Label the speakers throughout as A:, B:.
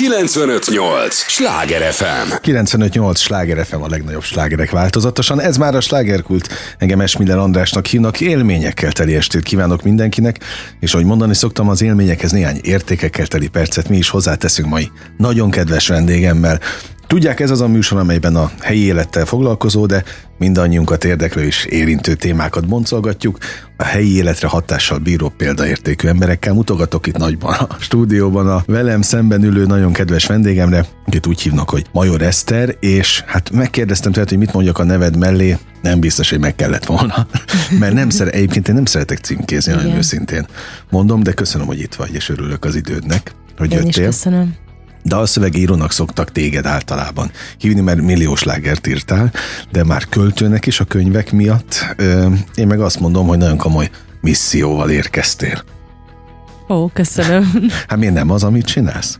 A: 958! Sláger FM!
B: 958! Sláger FM a legnagyobb slágerek változatosan. Ez már a slágerkult. Engem Esmiller Andrásnak hívnak. Élményekkel teli estét kívánok mindenkinek, és ahogy mondani szoktam, az élményekhez néhány értékekkel teli percet mi is hozzáteszünk mai nagyon kedves vendégemmel. Tudják, ez az a műsor, amelyben a helyi élettel foglalkozó, de mindannyiunkat érdeklő és érintő témákat boncolgatjuk. A helyi életre hatással bíró példaértékű emberekkel mutogatok itt nagyban a stúdióban a velem szemben ülő nagyon kedves vendégemre, akit úgy hívnak, hogy Major Eszter, és hát megkérdeztem tőled, hogy mit mondjak a neved mellé, nem biztos, hogy meg kellett volna, mert nem szere, egyébként én nem szeretek címkézni, nagyon őszintén mondom, de köszönöm, hogy itt vagy, és örülök az idődnek, hogy
C: Én
B: jöttél.
C: is köszönöm.
B: Dalszövegírónak szoktak téged általában hívni, mert milliós lágert írtál, de már költőnek is a könyvek miatt. Én meg azt mondom, hogy nagyon komoly misszióval érkeztél.
C: Ó, köszönöm.
B: Hát miért nem az, amit csinálsz?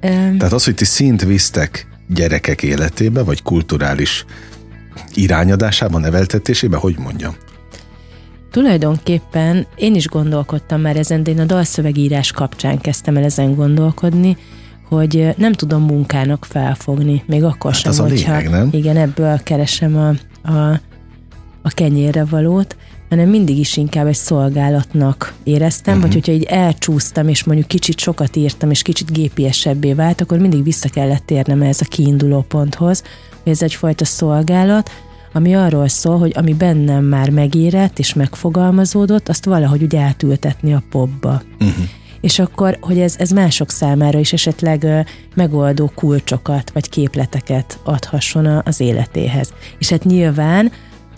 C: Öm,
B: Tehát az, hogy ti szint visztek gyerekek életébe, vagy kulturális irányadásában, neveltetésébe, hogy mondjam?
C: Tulajdonképpen én is gondolkodtam már ezen, de én a dalszövegírás kapcsán kezdtem el ezen gondolkodni, hogy nem tudom munkának felfogni, még akkor
B: Hát
C: sem,
B: az a
C: hogyha
B: lényeg, nem?
C: igen, ebből keresem a, a, a kenyérre valót, hanem mindig is inkább egy szolgálatnak éreztem, uh-huh. vagy hogyha így elcsúsztam, és mondjuk kicsit sokat írtam, és kicsit gépiesebbé vált, akkor mindig vissza kellett térnem ez a kiinduló ponthoz, hogy ez egyfajta szolgálat, ami arról szól, hogy ami bennem már megérett és megfogalmazódott, azt valahogy úgy átültetni a popba. Uh-huh. És akkor, hogy ez, ez mások számára is esetleg megoldó kulcsokat vagy képleteket adhasson az életéhez. És hát nyilván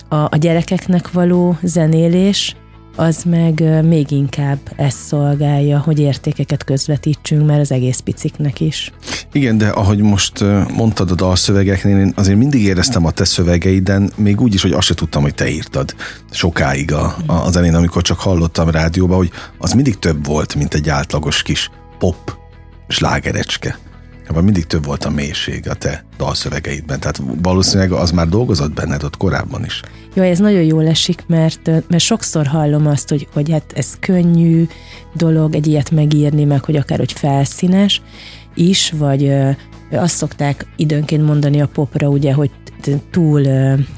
C: a, a gyerekeknek való zenélés, az meg még inkább ezt szolgálja, hogy értékeket közvetítsünk már az egész piciknek is.
B: Igen, de ahogy most mondtad a dalszövegeknél, én azért mindig éreztem a te szövegeiden, még úgy is, hogy azt se tudtam, hogy te írtad sokáig a, a, az elén, amikor csak hallottam rádióba, hogy az mindig több volt, mint egy átlagos kis pop slágerecske. Vagy mindig több volt a mélység a te dalszövegeidben. Tehát valószínűleg az már dolgozott benned ott korábban is.
C: Jó, ez nagyon jól esik, mert, mert sokszor hallom azt, hogy, hogy hát ez könnyű dolog egy ilyet megírni, meg hogy akár hogy felszínes is, vagy azt szokták időnként mondani a popra, ugye, hogy túl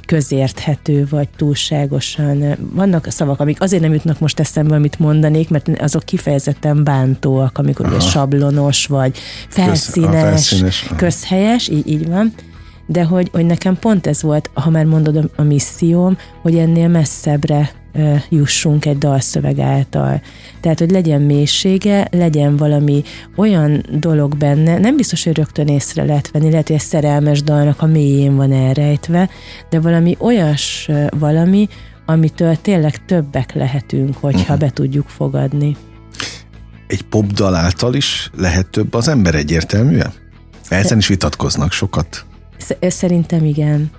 C: közérthető, vagy túlságosan. Vannak szavak, amik azért nem jutnak most eszembe, amit mondanék, mert azok kifejezetten bántóak, amikor ugye sablonos, vagy felszínes,
B: felszínes, aha.
C: közhelyes, így, így van de hogy, hogy nekem pont ez volt, ha már mondod a, a misszióm, hogy ennél messzebbre jussunk egy dalszöveg által. Tehát, hogy legyen mélysége, legyen valami olyan dolog benne, nem biztos, hogy rögtön észre lehet venni, lehet, hogy egy szerelmes dalnak a mélyén van elrejtve, de valami olyas valami, amitől tényleg többek lehetünk, hogyha uh-huh. be tudjuk fogadni.
B: Egy popdal által is lehet több az ember egyértelműen? Ezen is vitatkoznak sokat.
C: Sz- Szerintem igen.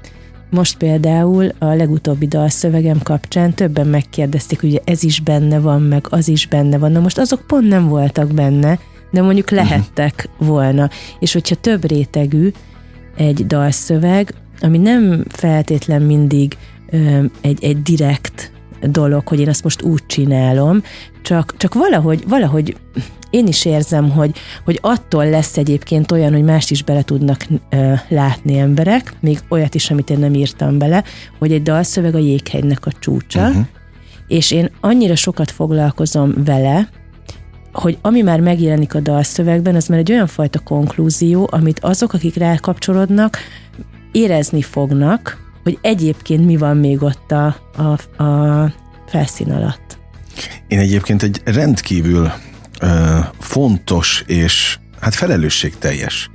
C: Most például a legutóbbi dalszövegem kapcsán többen megkérdezték, hogy ez is benne van, meg az is benne van. Na most azok pont nem voltak benne, de mondjuk lehettek volna. És hogyha több rétegű egy dalszöveg, ami nem feltétlen mindig ö, egy, egy direkt dolog, hogy én azt most úgy csinálom, csak, csak valahogy, valahogy én is érzem, hogy, hogy attól lesz egyébként olyan, hogy mást is bele tudnak ö, látni emberek, még olyat is, amit én nem írtam bele, hogy egy dalszöveg a jéghegynek a csúcsa, uh-huh. és én annyira sokat foglalkozom vele, hogy ami már megjelenik a dalszövegben, az már egy olyan fajta konklúzió, amit azok, akik rákapcsolódnak, érezni fognak, hogy egyébként mi van még ott a, a, a felszín alatt.
B: Én egyébként egy rendkívül fontos és hát felelősségteljes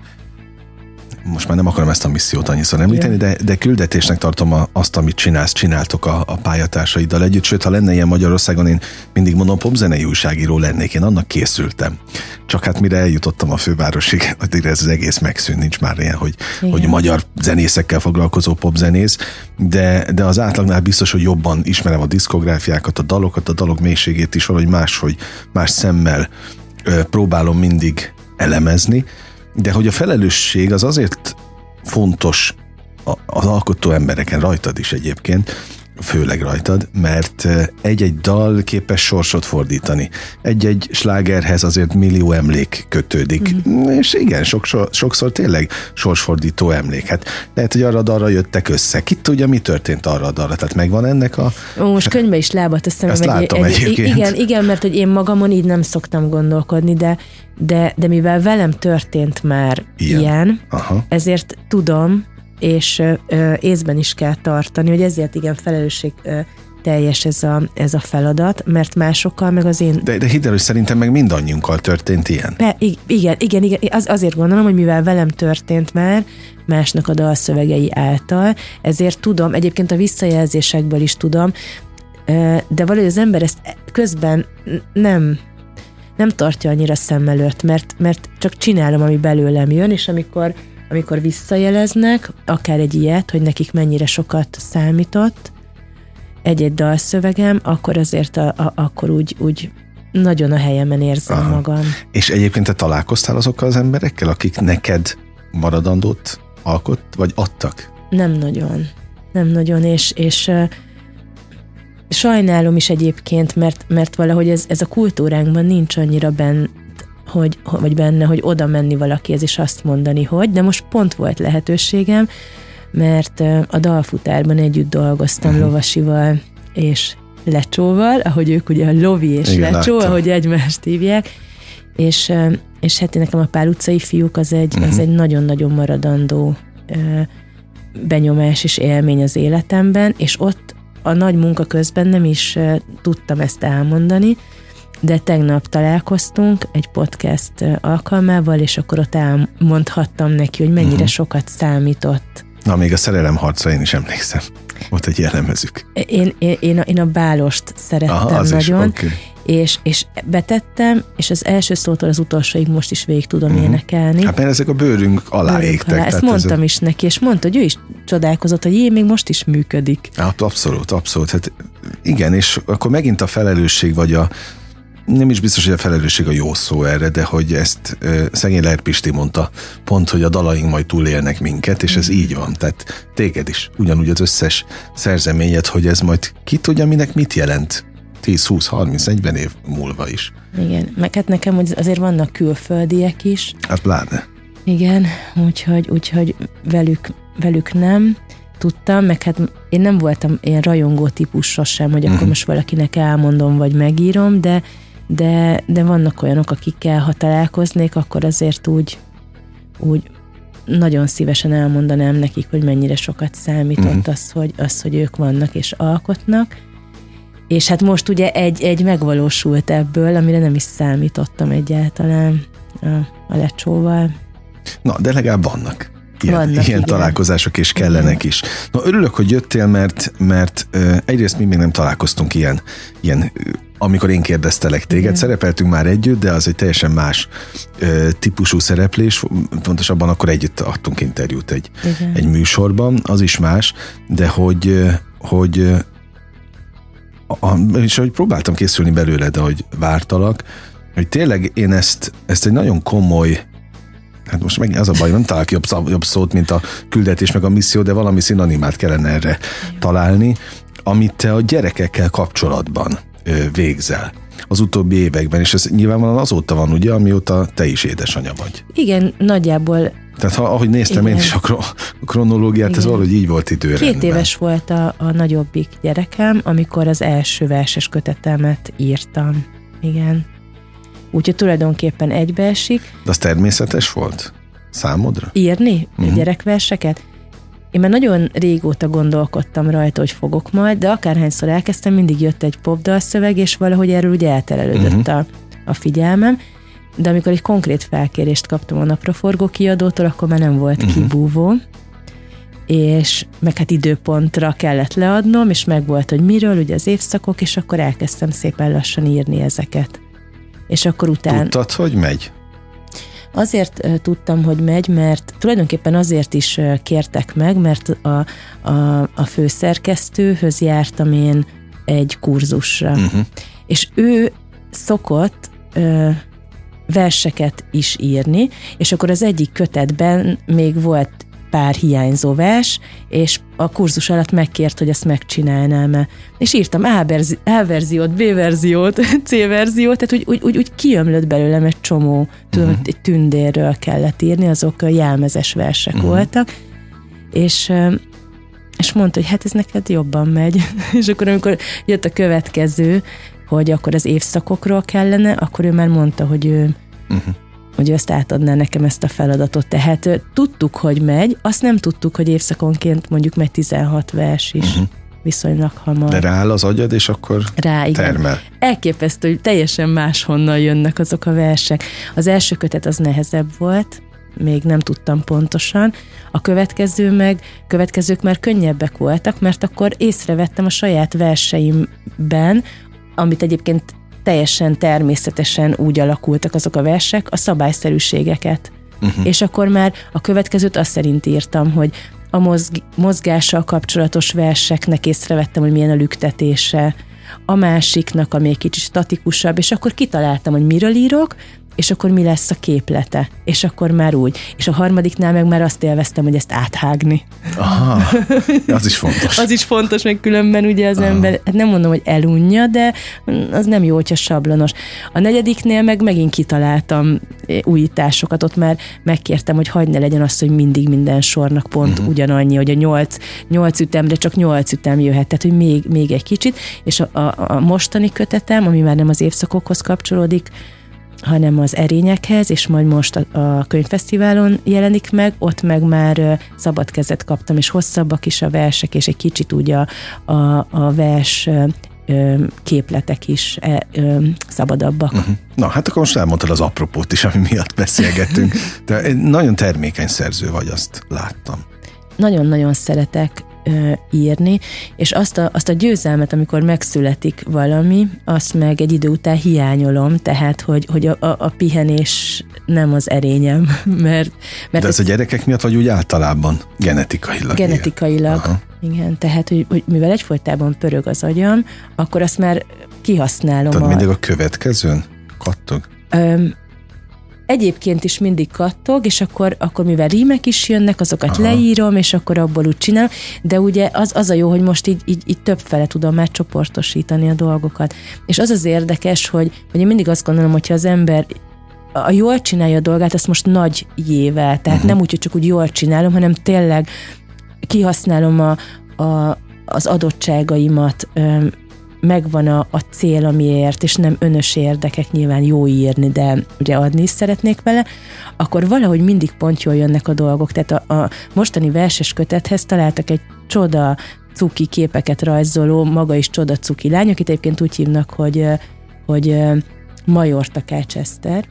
B: most már nem akarom ezt a missziót annyiszor említeni, de, de küldetésnek tartom a, azt, amit csinálsz, csináltok a, a pályatársaidal együtt, sőt, ha lenne ilyen Magyarországon, én mindig mondom, popzenei újságíró lennék, én annak készültem. Csak hát mire eljutottam a fővárosig, addigra ez az egész megszűnt, nincs már ilyen, hogy, hogy magyar zenészekkel foglalkozó popzenész, de, de az átlagnál biztos, hogy jobban ismerem a diszkográfiákat, a dalokat, a dalok mélységét is valahogy máshogy, más szemmel ö, próbálom mindig elemezni, de hogy a felelősség az azért fontos az alkotó embereken, rajtad is egyébként, főleg rajtad, mert egy-egy dal képes sorsot fordítani. Egy-egy slágerhez azért millió emlék kötődik. Mm. És igen, sokszor, sokszor tényleg sorsfordító emlék. Hát lehet, hogy arra arra jöttek össze. Ki tudja, mi történt arra arra. Tehát megvan ennek a...
C: Ó, most könyvbe is lábat teszem.
B: Ezt látom egy, egyébként.
C: Igen, igen, mert hogy én magamon így nem szoktam gondolkodni, de, de, de mivel velem történt már ilyen, ilyen ezért tudom, és észben is kell tartani, hogy ezért igen felelősség teljes ez a, ez a feladat, mert másokkal meg az én...
B: De, de hidd el, hogy szerintem meg mindannyiunkkal történt ilyen.
C: Be, igen, igen, igen, az, azért gondolom, hogy mivel velem történt már, másnak a dalszövegei által, ezért tudom, egyébként a visszajelzésekből is tudom, de valahogy az ember ezt közben nem nem tartja annyira szem előtt, mert, mert csak csinálom, ami belőlem jön, és amikor amikor visszajeleznek, akár egy ilyet, hogy nekik mennyire sokat számított egy-egy dalszövegem, akkor azért a, a, akkor úgy, úgy nagyon a helyemen érzem Aha. magam.
B: És egyébként te találkoztál azokkal az emberekkel, akik neked maradandót alkot, vagy adtak?
C: Nem nagyon. Nem nagyon, és, és uh, sajnálom is egyébként, mert, mert valahogy ez, ez a kultúránkban nincs annyira benn, hogy, vagy benne, hogy oda menni valakihez és azt mondani, hogy, de most pont volt lehetőségem, mert a dalfutárban együtt dolgoztam uh-huh. Lovasival és Lecsóval, ahogy ők ugye a Lovi és Igen, Lecsó, láttam. ahogy egymást hívják, és, és hát nekem a Pál utcai fiúk az egy, uh-huh. az egy nagyon-nagyon maradandó benyomás és élmény az életemben, és ott a nagy munka közben nem is tudtam ezt elmondani, de tegnap találkoztunk egy podcast alkalmával, és akkor ott elmondhattam neki, hogy mennyire uh-huh. sokat számított.
B: Na, még a szerelem harca én is emlékszem. Volt egy jellemezük.
C: Én, én, én, a, én a bálost szerettem Aha, nagyon, is, okay. és, és betettem, és az első szótól az utolsóig most is végig tudom uh-huh. énekelni.
B: Hát mert ezek a bőrünk alá bőrünk égtek. Alá.
C: Ezt mondtam ez... is neki, és mondta, hogy ő is csodálkozott, hogy én még most is működik.
B: Hát abszolút, abszolút. Hát igen, és akkor megint a felelősség, vagy a, nem is biztos, hogy a felelősség a jó szó erre, de hogy ezt e, szegény Ler Pisti mondta, pont, hogy a dalaink majd túlélnek minket, és ez így van. Tehát téged is, ugyanúgy az összes szerzeményed, hogy ez majd ki tudja, minek mit jelent 10, 20, 30, 40 év múlva is.
C: Igen, meg hát nekem azért vannak külföldiek is.
B: Hát pláne.
C: Igen, úgyhogy, úgyhogy velük, velük nem tudtam, meg hát én nem voltam ilyen rajongó típus sosem, hogy akkor uh-huh. most valakinek elmondom, vagy megírom, de de, de vannak olyanok, akikkel, ha találkoznék, akkor azért úgy, úgy nagyon szívesen elmondanám nekik, hogy mennyire sokat számított uh-huh. az, hogy, az, hogy ők vannak és alkotnak. És hát most ugye egy, egy megvalósult ebből, amire nem is számítottam egyáltalán a, a lecsóval.
B: Na, de legalább vannak. Ilyen, Vannak, ilyen igen. találkozások is kellenek is. Na, örülök, hogy jöttél, mert, mert egyrészt mi még nem találkoztunk ilyen, ilyen amikor én kérdeztelek téged, Igen. szerepeltünk már együtt, de az egy teljesen más ö, típusú szereplés, pontosabban akkor együtt adtunk interjút egy, egy műsorban, az is más, de hogy, hogy a, és hogy próbáltam készülni belőle, de hogy vártalak, hogy tényleg én ezt, ezt egy nagyon komoly hát most meg az a baj, nem találok jobb, jobb szót, mint a küldetés meg a misszió, de valami szinonimát kellene erre találni, amit te a gyerekekkel kapcsolatban végzel az utóbbi években, és ez nyilvánvalóan azóta van, ugye, amióta te is édesanyja vagy.
C: Igen, nagyjából.
B: Tehát ha, ahogy néztem Igen. én is a, kronológiát, Igen. ez valahogy így volt időrendben.
C: Két éves volt a, a nagyobbik gyerekem, amikor az első verses kötetemet írtam. Igen. Úgyhogy tulajdonképpen egybeesik.
B: De az természetes volt számodra?
C: Írni uh-huh. gyerekverseket? Én már nagyon régóta gondolkodtam rajta, hogy fogok majd, de akárhányszor elkezdtem, mindig jött egy popdal szöveg, és valahogy erről ugye elterelődött uh-huh. a, a figyelmem. De amikor egy konkrét felkérést kaptam a napraforgó kiadótól, akkor már nem volt uh-huh. kibúvó és meg hát időpontra kellett leadnom, és meg volt, hogy miről, ugye az évszakok, és akkor elkezdtem szépen lassan írni ezeket. És akkor utána...
B: Tudtad, hogy megy?
C: Azért tudtam, hogy megy, mert tulajdonképpen azért is kértek meg, mert a, a, a főszerkesztőhöz jártam én egy kurzusra. Uh-huh. És ő szokott ö, verseket is írni, és akkor az egyik kötetben még volt pár hiányzó vers, és a kurzus alatt megkért, hogy ezt megcsinálnám-e. És írtam A, verzi- A verziót, B verziót, C verziót, tehát úgy, úgy, úgy, úgy kiömlött belőlem egy csomó, tudom, uh-huh. egy tündérről kellett írni, azok a jelmezes versek uh-huh. voltak, és és mondta, hogy hát ez neked jobban megy. és akkor amikor jött a következő, hogy akkor az évszakokról kellene, akkor ő már mondta, hogy ő, uh-huh. Hogy ő ezt átadná nekem ezt a feladatot. Tehát tudtuk, hogy megy, azt nem tudtuk, hogy évszakonként mondjuk megy 16 vers is. Uh-huh viszonylag hamar.
B: De rááll az agyad, és akkor Rá, igen. termel.
C: Elképesztő, hogy teljesen máshonnan jönnek azok a versek. Az első kötet az nehezebb volt, még nem tudtam pontosan. A következő meg, következők már könnyebbek voltak, mert akkor észrevettem a saját verseimben, amit egyébként teljesen természetesen úgy alakultak azok a versek, a szabályszerűségeket. Uh-huh. És akkor már a következőt azt szerint írtam, hogy a mozg- mozgással kapcsolatos verseknek észrevettem, hogy milyen a lüktetése, a másiknak, ami egy kicsit statikusabb, és akkor kitaláltam, hogy miről írok, és akkor mi lesz a képlete, és akkor már úgy. És a harmadiknál meg már azt élveztem, hogy ezt áthágni.
B: Aha, az is fontos.
C: az is fontos, meg különben ugye az Aha. ember, hát nem mondom, hogy elunja, de az nem jó, hogyha sablonos. A negyediknél meg megint kitaláltam újításokat, ott már megkértem, hogy hagyd ne legyen az, hogy mindig minden sornak pont uh-huh. ugyanannyi, hogy a nyolc, nyolc ütemre csak nyolc ütem jöhet, tehát hogy még, még egy kicsit, és a, a, a mostani kötetem, ami már nem az évszakokhoz kapcsolódik, hanem az erényekhez, és majd most a, a könyvfesztiválon jelenik meg, ott meg már szabad kezet kaptam, és hosszabbak is a versek, és egy kicsit úgy a, a, a vers képletek is e, szabadabbak. Uh-huh.
B: Na, hát akkor most elmondtad az apropót is, ami miatt beszélgettünk. De nagyon termékeny szerző vagy, azt láttam.
C: Nagyon-nagyon szeretek ö, írni, és azt a, azt a győzelmet, amikor megszületik valami, azt meg egy idő után hiányolom, tehát, hogy, hogy a, a, a pihenés nem az erényem, mert... mert
B: De ez, a gyerekek miatt, vagy úgy általában genetikailag?
C: Genetikailag, igen. Tehát, hogy, hogy mivel egyfolytában pörög az agyam, akkor azt már kihasználom.
B: Tehát a... mindig a következőn kattog? Öm,
C: egyébként is mindig kattog, és akkor, akkor mivel rímek is jönnek, azokat Aha. leírom, és akkor abból úgy csinálom, de ugye az, az a jó, hogy most így, így, így több fele tudom már csoportosítani a dolgokat. És az az érdekes, hogy, hogy én mindig azt gondolom, hogyha az ember a jól csinálja a dolgát, azt most nagy jével, tehát uh-huh. nem úgy, hogy csak úgy jól csinálom, hanem tényleg kihasználom a, a, az adottságaimat, megvan a, a cél, amiért, és nem önös érdekek, nyilván jó írni, de ugye adni is szeretnék vele, akkor valahogy mindig pont jól jönnek a dolgok. Tehát a, a mostani verses kötethez találtak egy csoda cuki képeket rajzoló, maga is csoda cuki lány, akit egyébként úgy hívnak, hogy, hogy Major Takács Eszter,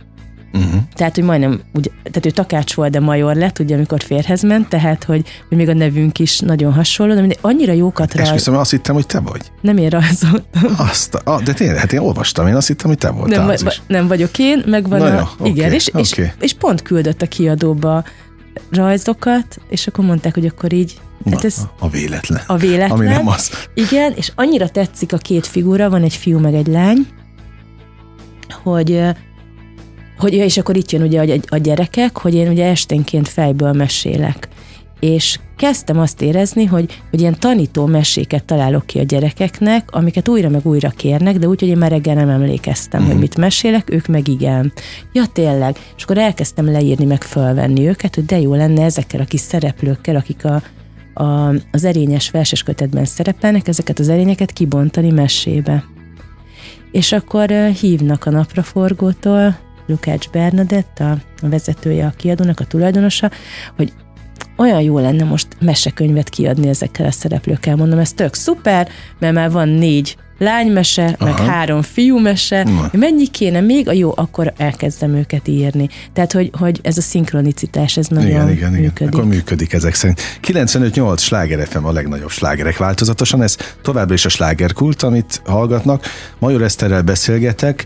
C: Uh-huh. Tehát, hogy majdnem, úgy, tehát ő takács volt, de major lett, ugye, amikor férhez ment, tehát, hogy, hogy még a nevünk is nagyon hasonló, de annyira jókat
B: rajz... Esküszöm, azt hittem, hogy te vagy.
C: Nem én rajzoltam.
B: Azt, ah, de tényleg, hát én olvastam, én azt hittem, hogy te voltál.
C: Nem, va, nem vagyok én, meg van Na a... Jó, igen, okay, és, okay. és, és, pont küldött a kiadóba rajzokat, és akkor mondták, hogy akkor így
B: Hát ez a véletlen.
C: A véletlen. Ami nem az. Igen, és annyira tetszik a két figura, van egy fiú meg egy lány, hogy hogy, és akkor itt jön ugye a gyerekek, hogy én ugye esténként fejből mesélek. És kezdtem azt érezni, hogy, hogy ilyen tanító meséket találok ki a gyerekeknek, amiket újra meg újra kérnek, de úgy, hogy én már reggel nem emlékeztem, mm. hogy mhm. mit mesélek, ők meg igen. Ja, tényleg. És akkor elkezdtem leírni, meg fölvenni őket, hogy de jó lenne ezekkel a kis szereplőkkel, akik a, a, az erényes verses kötetben szerepelnek, ezeket az erényeket kibontani mesébe. És akkor hívnak a napraforgótól, Lukács Bernadett, a vezetője a kiadónak, a tulajdonosa, hogy olyan jó lenne most mesekönyvet kiadni ezekkel a szereplőkkel. Mondom, ez tök szuper, mert már van négy lánymese, Aha. meg három fiúmese, Na. mennyi kéne még, a jó, akkor elkezdem őket írni. Tehát, hogy, hogy ez a szinkronicitás, ez nagyon igen, igen, működik. Igen.
B: Akkor működik ezek szerint. 95-8 sláger FM a legnagyobb slágerek változatosan, ez továbbra is a slágerkult, amit hallgatnak. Major Eszterrel beszélgetek,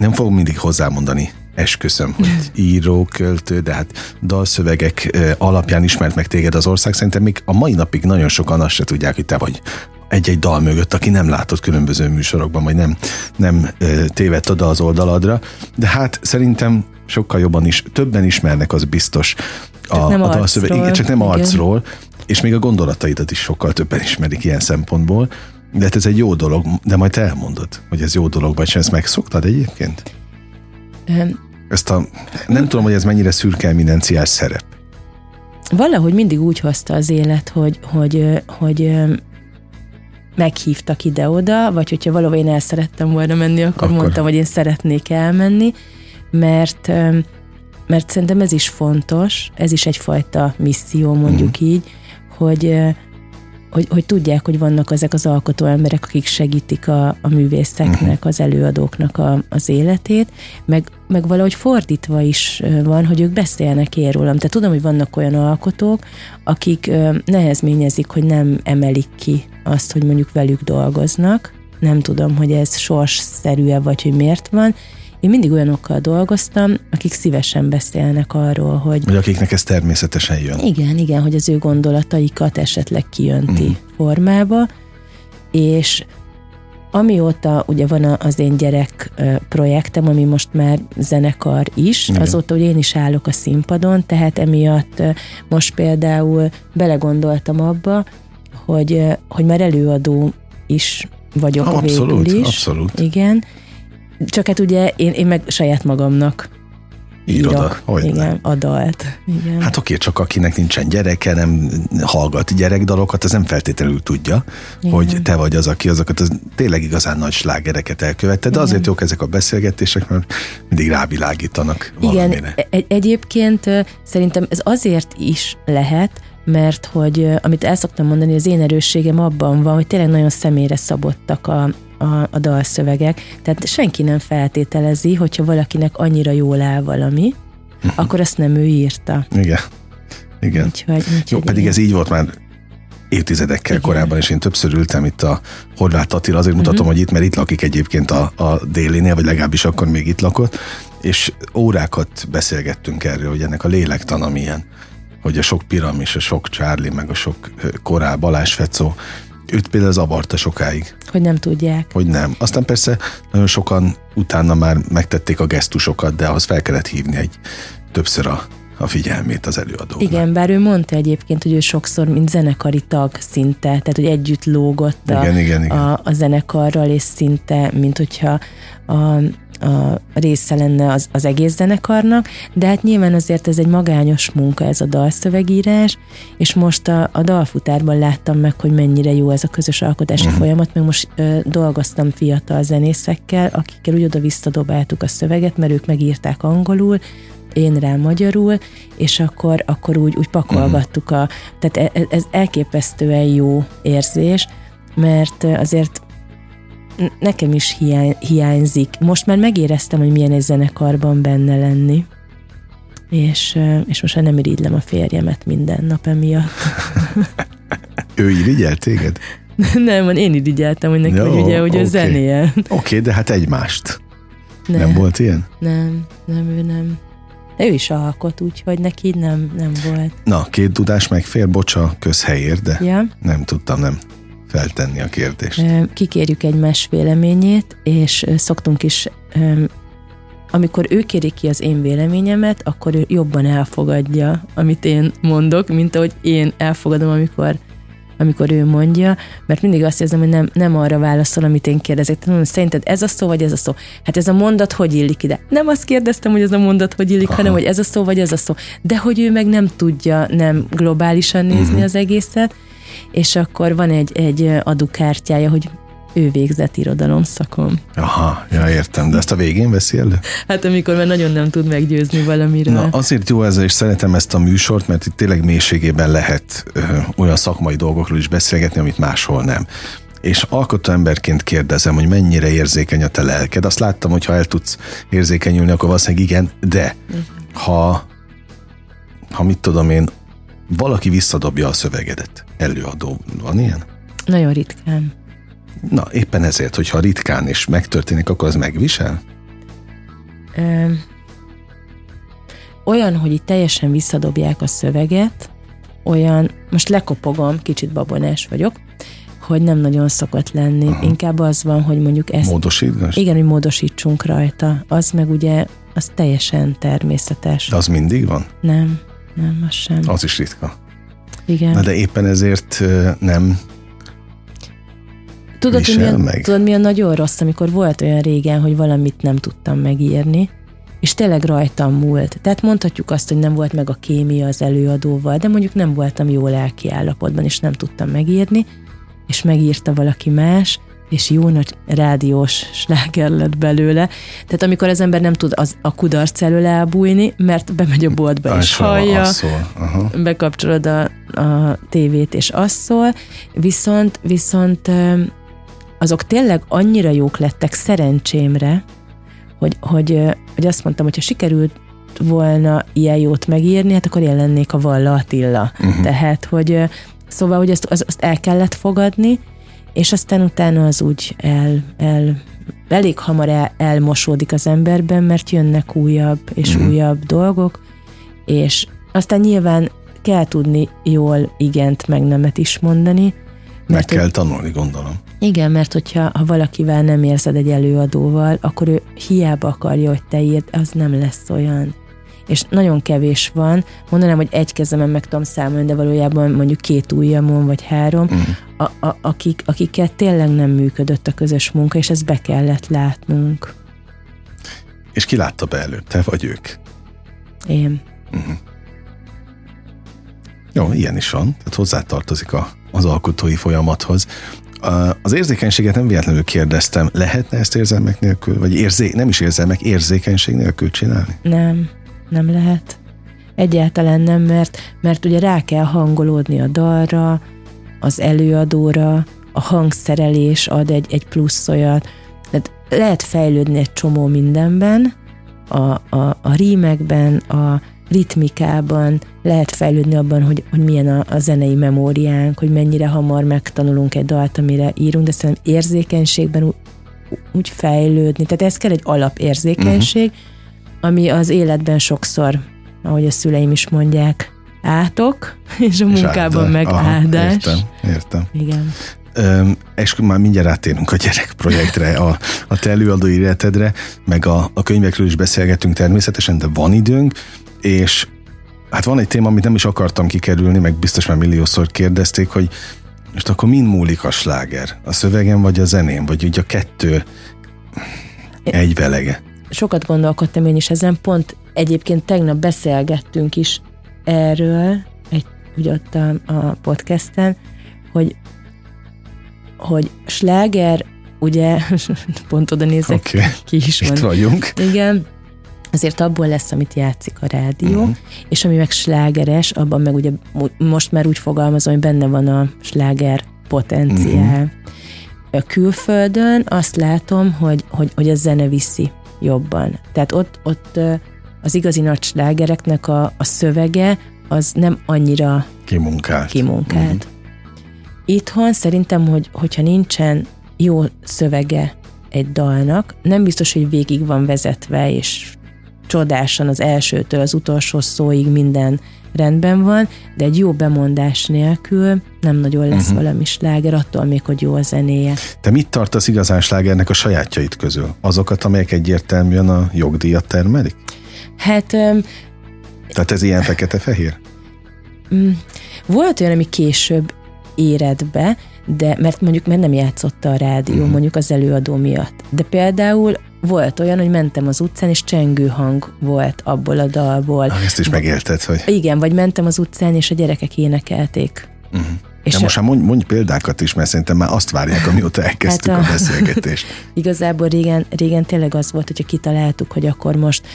B: nem fogom mindig hozzámondani esküszöm, hogy író, költő, de hát dalszövegek alapján ismert meg téged az ország. Szerintem még a mai napig nagyon sokan azt se tudják, hogy te vagy egy-egy dal mögött, aki nem látott különböző műsorokban, vagy nem, nem tévedt oda az oldaladra. De hát szerintem sokkal jobban is, többen ismernek, az biztos
C: Csak nem
B: a
C: arcról,
B: dalszöveg, igen, csak nem
C: igen.
B: arcról, és még a gondolataidat is sokkal többen ismerik ilyen szempontból. De hát ez egy jó dolog, de majd te elmondod, hogy ez jó dolog, vagy sem ezt megszoktad egyébként?
C: Öm,
B: Ezt a, nem tudom, hogy ez mennyire szürke eminenciás szerep.
C: valahogy mindig úgy hozta az élet, hogy, hogy, hogy ö, meghívtak ide-oda, vagy hogyha valahol én el szerettem volna menni, akkor,
B: Akkor.
C: mondtam, hogy én szeretnék elmenni, mert mert szerintem ez is fontos, ez is egyfajta misszió, mondjuk így, hogy, hogy, hogy tudják, hogy vannak ezek az alkotó emberek, akik segítik a, a művészeknek, az előadóknak a, az életét, meg, meg valahogy fordítva is van, hogy ők beszélnek én rólam. Tehát tudom, hogy vannak olyan alkotók, akik nehezményezik, hogy nem emelik ki azt, hogy mondjuk velük dolgoznak. Nem tudom, hogy ez sorsszerű-e, vagy hogy miért van. Én mindig olyanokkal dolgoztam, akik szívesen beszélnek arról, hogy
B: Vagy akiknek ez természetesen jön.
C: igen, igen, hogy az ő gondolataikat esetleg kijönti
B: Mhm.
C: formába, és amióta ugye van az én gyerek projektem, ami most már zenekar is,
B: Igen.
C: azóta hogy én is állok a színpadon, tehát emiatt most például belegondoltam abba, hogy, hogy már előadó is vagyok
B: Abszolút,
C: végül is.
B: abszolút.
C: Igen. Csak hát ugye én, én meg saját magamnak
B: Írod
C: írok. Igen, a dalt. Igen.
B: Hát oké, csak akinek nincsen gyereke, nem hallgat gyerekdalokat, az nem feltétlenül tudja,
C: Igen.
B: hogy te vagy az, aki azokat az tényleg igazán nagy slágereket elkövette, de azért jók ezek a beszélgetések, mert mindig rávilágítanak
C: Igen,
B: valamire.
C: egy, egyébként szerintem ez azért is lehet, mert hogy amit el szoktam mondani, az én erősségem abban van, hogy tényleg nagyon személyre szabottak a, a, a dalszövegek, tehát senki nem feltételezi, hogyha valakinek annyira jól áll valami,
B: Mhm.
C: akkor azt nem ő írta.
B: Igen. Igen.
C: Úgyhogy, úgyhogy
B: Jó, pedig
C: igen.
B: ez így volt már évtizedekkel
C: Igen.
B: korábban, és én többször ültem itt a Horváth Attila, azért mutatom,
C: Mhm.
B: hogy itt, mert itt lakik egyébként a, a délinél, vagy legalábbis akkor még itt lakott, és órákat beszélgettünk erről, hogy ennek a lélektana milyen, hogy a sok piramis, a sok Charlie, meg a sok korál Balázs Fecó, őt például zavarta sokáig,
C: Hogy nem tudják.
B: hogy nem. Aztán persze nagyon sokan utána már megtették a gesztusokat, de ahhoz fel kellett hívni egy többször a, a figyelmét az előadónak.
C: Igen, bár ő mondta egyébként, hogy ő sokszor, mint zenekari tag szinte, tehát hogy együtt lógott a,
B: Igen, igen, igen.
C: a, a zenekarral, és szinte, mint hogyha a, a része lenne az, az egész zenekarnak, de hát nyilván azért ez egy magányos munka, ez a dalszövegírás, és most a, a dalfutárban láttam meg, hogy mennyire jó ez a közös alkotási uh-huh. folyamat, meg most ö, dolgoztam fiatal zenészekkel, akikkel úgy oda-vissza dobáltuk a szöveget, mert ők megírták angolul, én rá magyarul, és akkor, akkor úgy, úgy pakolgattuk a... Tehát e- ez elképesztően jó érzés, mert azért nekem is hiány, hiányzik. Most már megéreztem, hogy milyen egy zenekarban benne lenni. És, és most már nem irigylem a férjemet minden nap emiatt.
B: Ő irigyel téged?
C: nem, én irigyeltem, hogy neki,
B: Jó,
C: hogy ugye, hogy ő
B: oké.
C: zenél.
B: Oké, okay, de hát egymást.
C: Nem,
B: Nem volt ilyen?
C: Nem, nem, ő nem. De ő is alkot, úgyhogy neki nem, nem volt.
B: Na, két tudás megfér, bocsa, közhelyért, de
C: Ja?
B: nem tudtam nem feltenni a kérdést.
C: Kikérjük egymás véleményét, és szoktunk is, amikor ő kéri ki az én véleményemet, akkor ő jobban elfogadja, amit én mondok, mint ahogy én elfogadom, amikor amikor ő mondja, mert mindig azt érzem, hogy nem, nem arra válaszol, amit én kérdezek. Tehát mondom, szerinted ez a szó, vagy ez a szó? Hát ez a mondat hogy illik ide? Nem azt kérdeztem, hogy ez a mondat hogy illik,
B: Aha.
C: hanem hogy ez a szó, vagy ez a szó. De hogy ő meg nem tudja nem globálisan nézni uh-huh. az egészet, és akkor van egy, egy adukártyája, hogy ő végzett irodalom szakom.
B: Aha, ja, értem, de ezt a végén veszi elő?
C: Hát amikor már nagyon nem tud meggyőzni valamiről.
B: Na, azért jó ez, és szeretem ezt a műsort, mert itt tényleg mélységében lehet ö, olyan szakmai dolgokról is beszélgetni, amit máshol nem. És alkotó emberként kérdezem, hogy mennyire érzékeny a te lelked. Azt láttam, hogy ha el tudsz érzékenyülni, akkor valószínűleg igen, de ha, ha mit tudom én, valaki visszadobja a szövegedet, előadó, van ilyen?
C: Nagyon ritkán.
B: Na, éppen ezért, hogyha ritkán is megtörténik, akkor az megvisel?
C: Ö, olyan, hogy itt teljesen visszadobják a szöveget, olyan, most lekopogom, kicsit babonás vagyok, hogy nem nagyon szokott lenni.
B: Aha.
C: Inkább az van, hogy mondjuk ezt,
B: Módosítgass?
C: igen, hogy módosítsunk rajta. Az meg ugye, az teljesen természetes.
B: De az mindig van?
C: Nem, nem, az sem.
B: Az is ritka.
C: Igen.
B: Na de éppen ezért nem
C: Tudod, hogy milyen,
B: meg?
C: tudod, milyen nagyon rossz, amikor volt olyan régen, hogy valamit nem tudtam megírni, és tényleg rajtam múlt. Tehát mondhatjuk azt, hogy nem volt meg a kémia az előadóval, de mondjuk nem voltam jó lelki állapotban, és nem tudtam megírni, és megírta valaki más, és jó nagy rádiós sláger lett belőle. Tehát amikor az ember nem tud az, a kudarc elől elbújni, mert bemegy a boltba és hallja, bekapcsolod a, a tévét, és az szól, viszont, viszont azok tényleg annyira jók lettek szerencsémre, hogy, hogy, hogy azt mondtam, hogy ha sikerült volna ilyen jót megírni, hát akkor én lennék a Valla Attila. Uh-huh. Tehát, hogy szóval, hogy ezt, az, azt el kellett fogadni, és aztán utána az úgy el, el elég hamar el, elmosódik az emberben, mert jönnek újabb és uh-huh. újabb dolgok, és aztán nyilván kell tudni jól igent meg nemet is mondani.
B: Meg
C: hogy-
B: kell tanulni, gondolom.
C: igen, mert hogyha ha valakivel nem érzed egy előadóval, akkor ő hiába akarja, hogy te írd, az nem lesz olyan. És nagyon kevés van, mondanám, hogy egy kezemen meg tudom számolni, de valójában mondjuk két ujjamon, vagy három,
B: Mhm.
C: a, a, akik, akikkel tényleg nem működött a közös munka, és ezt be kellett látnunk.
B: És ki látta be előbb, te vagy ők?
C: Én.
B: Jó, ilyen is van, tehát hozzátartozik a, az alkotói folyamathoz. Az érzékenységet nem véletlenül kérdeztem, lehetne ezt érzelmek nélkül, vagy érzé, nem is érzelmek, érzékenység nélkül csinálni?
C: Nem, nem lehet. Egyáltalán nem, mert, mert ugye rá kell hangolódni a dalra, az előadóra, a hangszerelés ad egy, egy plusz olyat. Tehát lehet fejlődni egy csomó mindenben, a, a, a rímekben, a ritmikában, lehet fejlődni abban, hogy, hogy milyen a, a zenei memóriánk, hogy mennyire hamar megtanulunk egy dalt, amire írunk, de szerintem érzékenységben ú- úgy fejlődni. Tehát ez kell egy alapérzékenység, uh-huh ami az életben sokszor, ahogy a szüleim is mondják, átok, és a
B: És
C: munkában
B: áldás.
C: meg
B: Aha,
C: áldás.
B: Értem, értem.
C: Igen.
B: Öm, és már mindjárt átérünk a gyerekprojektre, a, a te előadói életedre, meg a, a könyvekről is beszélgetünk természetesen, de van időnk, és hát van egy téma, amit nem is akartam kikerülni, meg biztos már milliószor kérdezték, hogy most akkor mind múlik a sláger? A szövegen vagy a zenén? Vagy ugye a kettő egy velege?
C: Sokat gondolkodtam én is ezen, pont egyébként tegnap beszélgettünk is erről, egy, ugye ott a, a podcasten, hogy hogy sláger, ugye, pont oda nézek,
B: okay.
C: ki is
B: itt
C: van.
B: vagyunk.
C: Igen, azért abból lesz, amit játszik a rádió,
B: Mhm.
C: uh-huh. és ami meg slágeres, abban meg ugye most már úgy fogalmazom, hogy benne van a sláger potenciál. Uh-huh. Külföldön azt látom, hogy, hogy, hogy a zene viszi jobban. Tehát ott, ott az igazi nagy slágereknek a, a szövege az nem annyira
B: Kimunkált.
C: kimunkált. Uh-huh. Itthon szerintem, hogy, hogyha nincsen jó szövege egy dalnak, nem biztos, hogy végig van vezetve, és csodásan az elsőtől az utolsó szóig minden rendben van, de egy jó bemondás nélkül nem nagyon lesz uh-huh. valami sláger, attól még, hogy jó a zenéje.
B: Te mit tartasz igazán slágernek a sajátjait közül? Azokat, amelyek egyértelműen a jogdíjat termelik?
C: Hát öm,
B: Tehát ez ilyen fekete-fehér?
C: mm, volt olyan, ami később éred be, de mert mondjuk mert nem játszotta a rádió, uh-huh. mondjuk az előadó miatt. De például volt olyan, hogy mentem az utcán, és csengő hang volt abból a dalból.
B: Ah, Ezt is megélted, hogy...
C: Igen, vagy mentem az utcán, és a gyerekek énekelték.
B: Uh-huh.
C: És
B: De most már mondj, mondj példákat is, mert szerintem már azt várják, amióta elkezdtük
C: Hát
B: a...
C: a-
B: a beszélgetést.
C: Igazából régen, régen tényleg az volt, hogyha kitaláltuk, hogy akkor most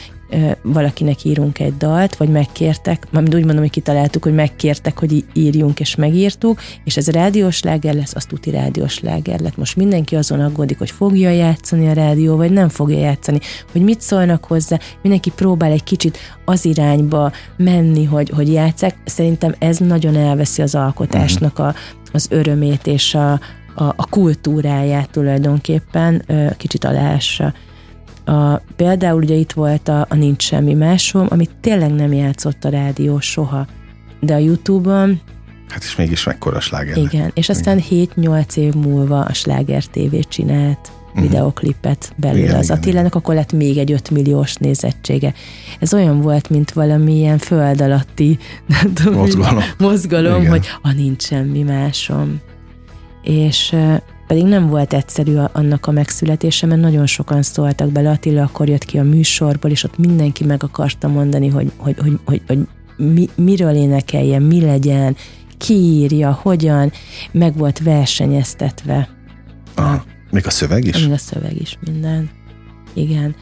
C: valakinek írunk egy dalt, vagy megkértek, majd úgy mondom, hogy kitaláltuk, hogy megkértek, hogy írjunk, és megírtuk, és ez rádiós láger lesz, az tuti rádiós láger lett. Most mindenki azon aggódik, hogy fogja játszani a rádió, vagy nem fogja játszani, hogy mit szólnak hozzá, mindenki próbál egy kicsit az irányba menni, hogy, hogy játszák. Szerintem ez nagyon elveszi az alkotásnak a, az örömét és a, a, a kultúráját tulajdonképpen kicsit aláássa. A, például ugye itt volt a, a Nincs Semmi Másom, amit tényleg nem játszott a rádió soha, de a Youtube-on
B: Hát és mégis mekkora sláger.
C: igen, és aztán 7-8 év múlva a Sláger TV csinált videoklipet belőle
B: Igen,
C: az
B: igen,
C: Attilának, akkor lett még egy 5 milliós nézettsége. Ez olyan volt, mint valamilyen föld alatti nem tudom,
B: Mozgalom.
C: mozgalom
B: Igen.
C: hogy a nincs semmi másom. És pedig nem volt egyszerű annak a megszületése, mert nagyon sokan szóltak bele. Attila akkor jött ki a műsorból, és ott mindenki meg akarta mondani, hogy, hogy, hogy, hogy, hogy mi, miről énekeljen, mi legyen, ki írja, hogyan, meg volt versenyeztetve.
B: Aha. Még a szöveg is?
C: Még a szöveg is minden. Igen.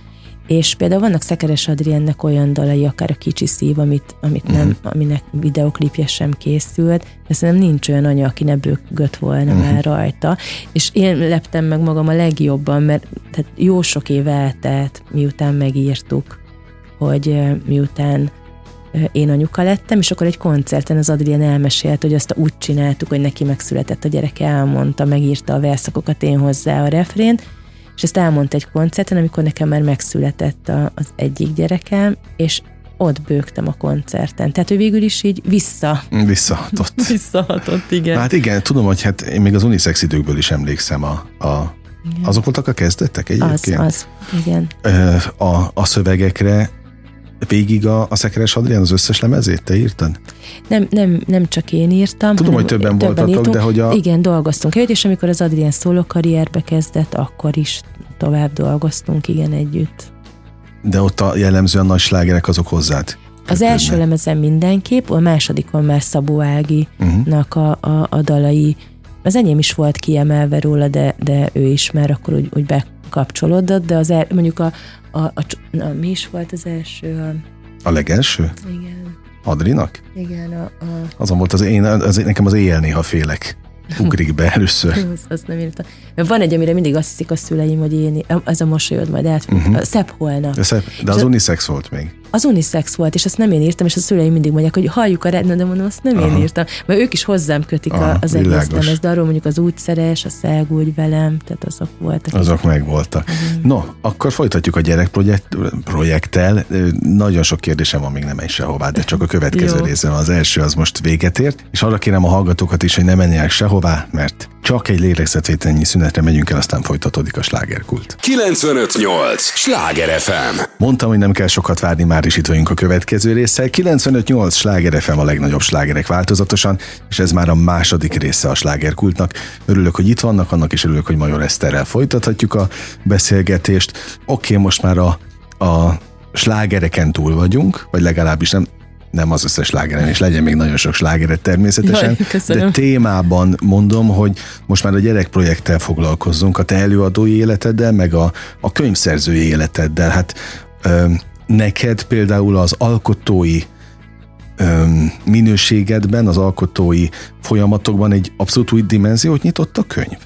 C: És például vannak Szekeres Adriennek olyan dalai, akár a Kicsi Szív, amit, amit nem,
B: Mhm.
C: aminek videoklipje sem készült, de szerintem nincs olyan anya, aki ne bőgött volna
B: Mhm.
C: már rajta. És én leptem meg magam a legjobban, mert tehát jó sok év eltelt, miután megírtuk, hogy miután én anyuka lettem, és akkor egy koncerten az Adrien elmesélt, hogy azt úgy csináltuk, hogy neki megszületett a gyerek, elmondta, megírta a verszakokat, én hozzá a refrént, és ezt elmondta egy koncerten, amikor nekem már megszületett a, az egyik gyerekem, és ott bőgtem a koncerten. Tehát ő végül is így vissza,
B: Visszahatott.
C: visszahatott, igen.
B: Hát igen, tudom, hogy hát én még az unisex időkből is emlékszem a, a
C: Igen.
B: azok voltak a kezdetek
C: az,
B: egyébként?
C: az, igen.
B: Ö, A, a szövegekre végig a, a Szekeres Adrián az összes lemezét te írtad?
C: Nem, nem, nem csak én írtam.
B: Tudom, hogy többen voltatok,
C: írtunk.
B: de hogy a-
C: Igen, dolgoztunk együtt, és amikor az Adrien szóló karrierbe kezdett, akkor is tovább dolgoztunk, igen, együtt.
B: De ott a jellemzően nagy slágerek azok hozzád.
C: Az
B: kötődnek.
C: első lemezen mindenképp, a másodikon már Szabó Áginak
B: Uh-huh.
C: a, a, a dalai, az enyém is volt kiemelve róla, de, de ő is már akkor úgy, úgy bekapcsolódott, de az el, mondjuk a, a, a, na, mi is volt az első? A,
B: legelső?
C: igen,
B: Adrinak?
C: igen, a, a
B: Azon volt az én, az, nekem az éjjel néha félek. Ugrik be először.
C: azt, azt nem írtam. Van egy, amire mindig azt hiszik a szüleim, hogy én, ez a mosolyod majd át,
B: Mhm.
C: uh-huh. a szebb holna.
B: De, szép, de az unisex volt még.
C: Az unisex volt, és azt nem én írtam, és a szüleim mindig mondják, hogy halljuk a redna, de mondom, azt nem Aha. én írtam. Mert ők is hozzám kötik
B: Aha,
C: az egész lemez, de arról mondjuk az úgyszeres, a szágúgy velem, tehát azok voltak.
B: Azok megvoltak. No, akkor folytatjuk a gyerekprojekt projekttel. Ö, Nagyon sok kérdésem van, még nem menj sehová, de csak a következő van. Az első az most véget ért, és arra kérem a hallgatókat is, hogy ne menjenek sehová, mert csak egy lélegzetvételnyi szünetre megyünk el, aztán folytatódik a slágerkult.
A: 958! Sláger FM!
B: Mondtam, hogy nem kell sokat várni, már is itt vagyunk a következő résszel. 95.8 Sláger FM a legnagyobb slágerek változatosan, és ez már a második része a slágerkultnak. Örülök, hogy itt vannak, annak is örülök, hogy Major Eszterrel folytathatjuk a beszélgetést. Oké, most már a, a slágereken túl vagyunk, vagy legalábbis nem, nem az összes slágeren, és legyen még nagyon sok slágeret természetesen,
C: Jaj, köszönöm.
B: de témában mondom, hogy most már a gyerekprojekttel foglalkozzunk, a te előadói életeddel, meg a, a könyvszerzői életeddel. Hát ö, neked például az alkotói ö, minőségedben, az alkotói folyamatokban egy abszolút új dimenziót nyitott a könyv?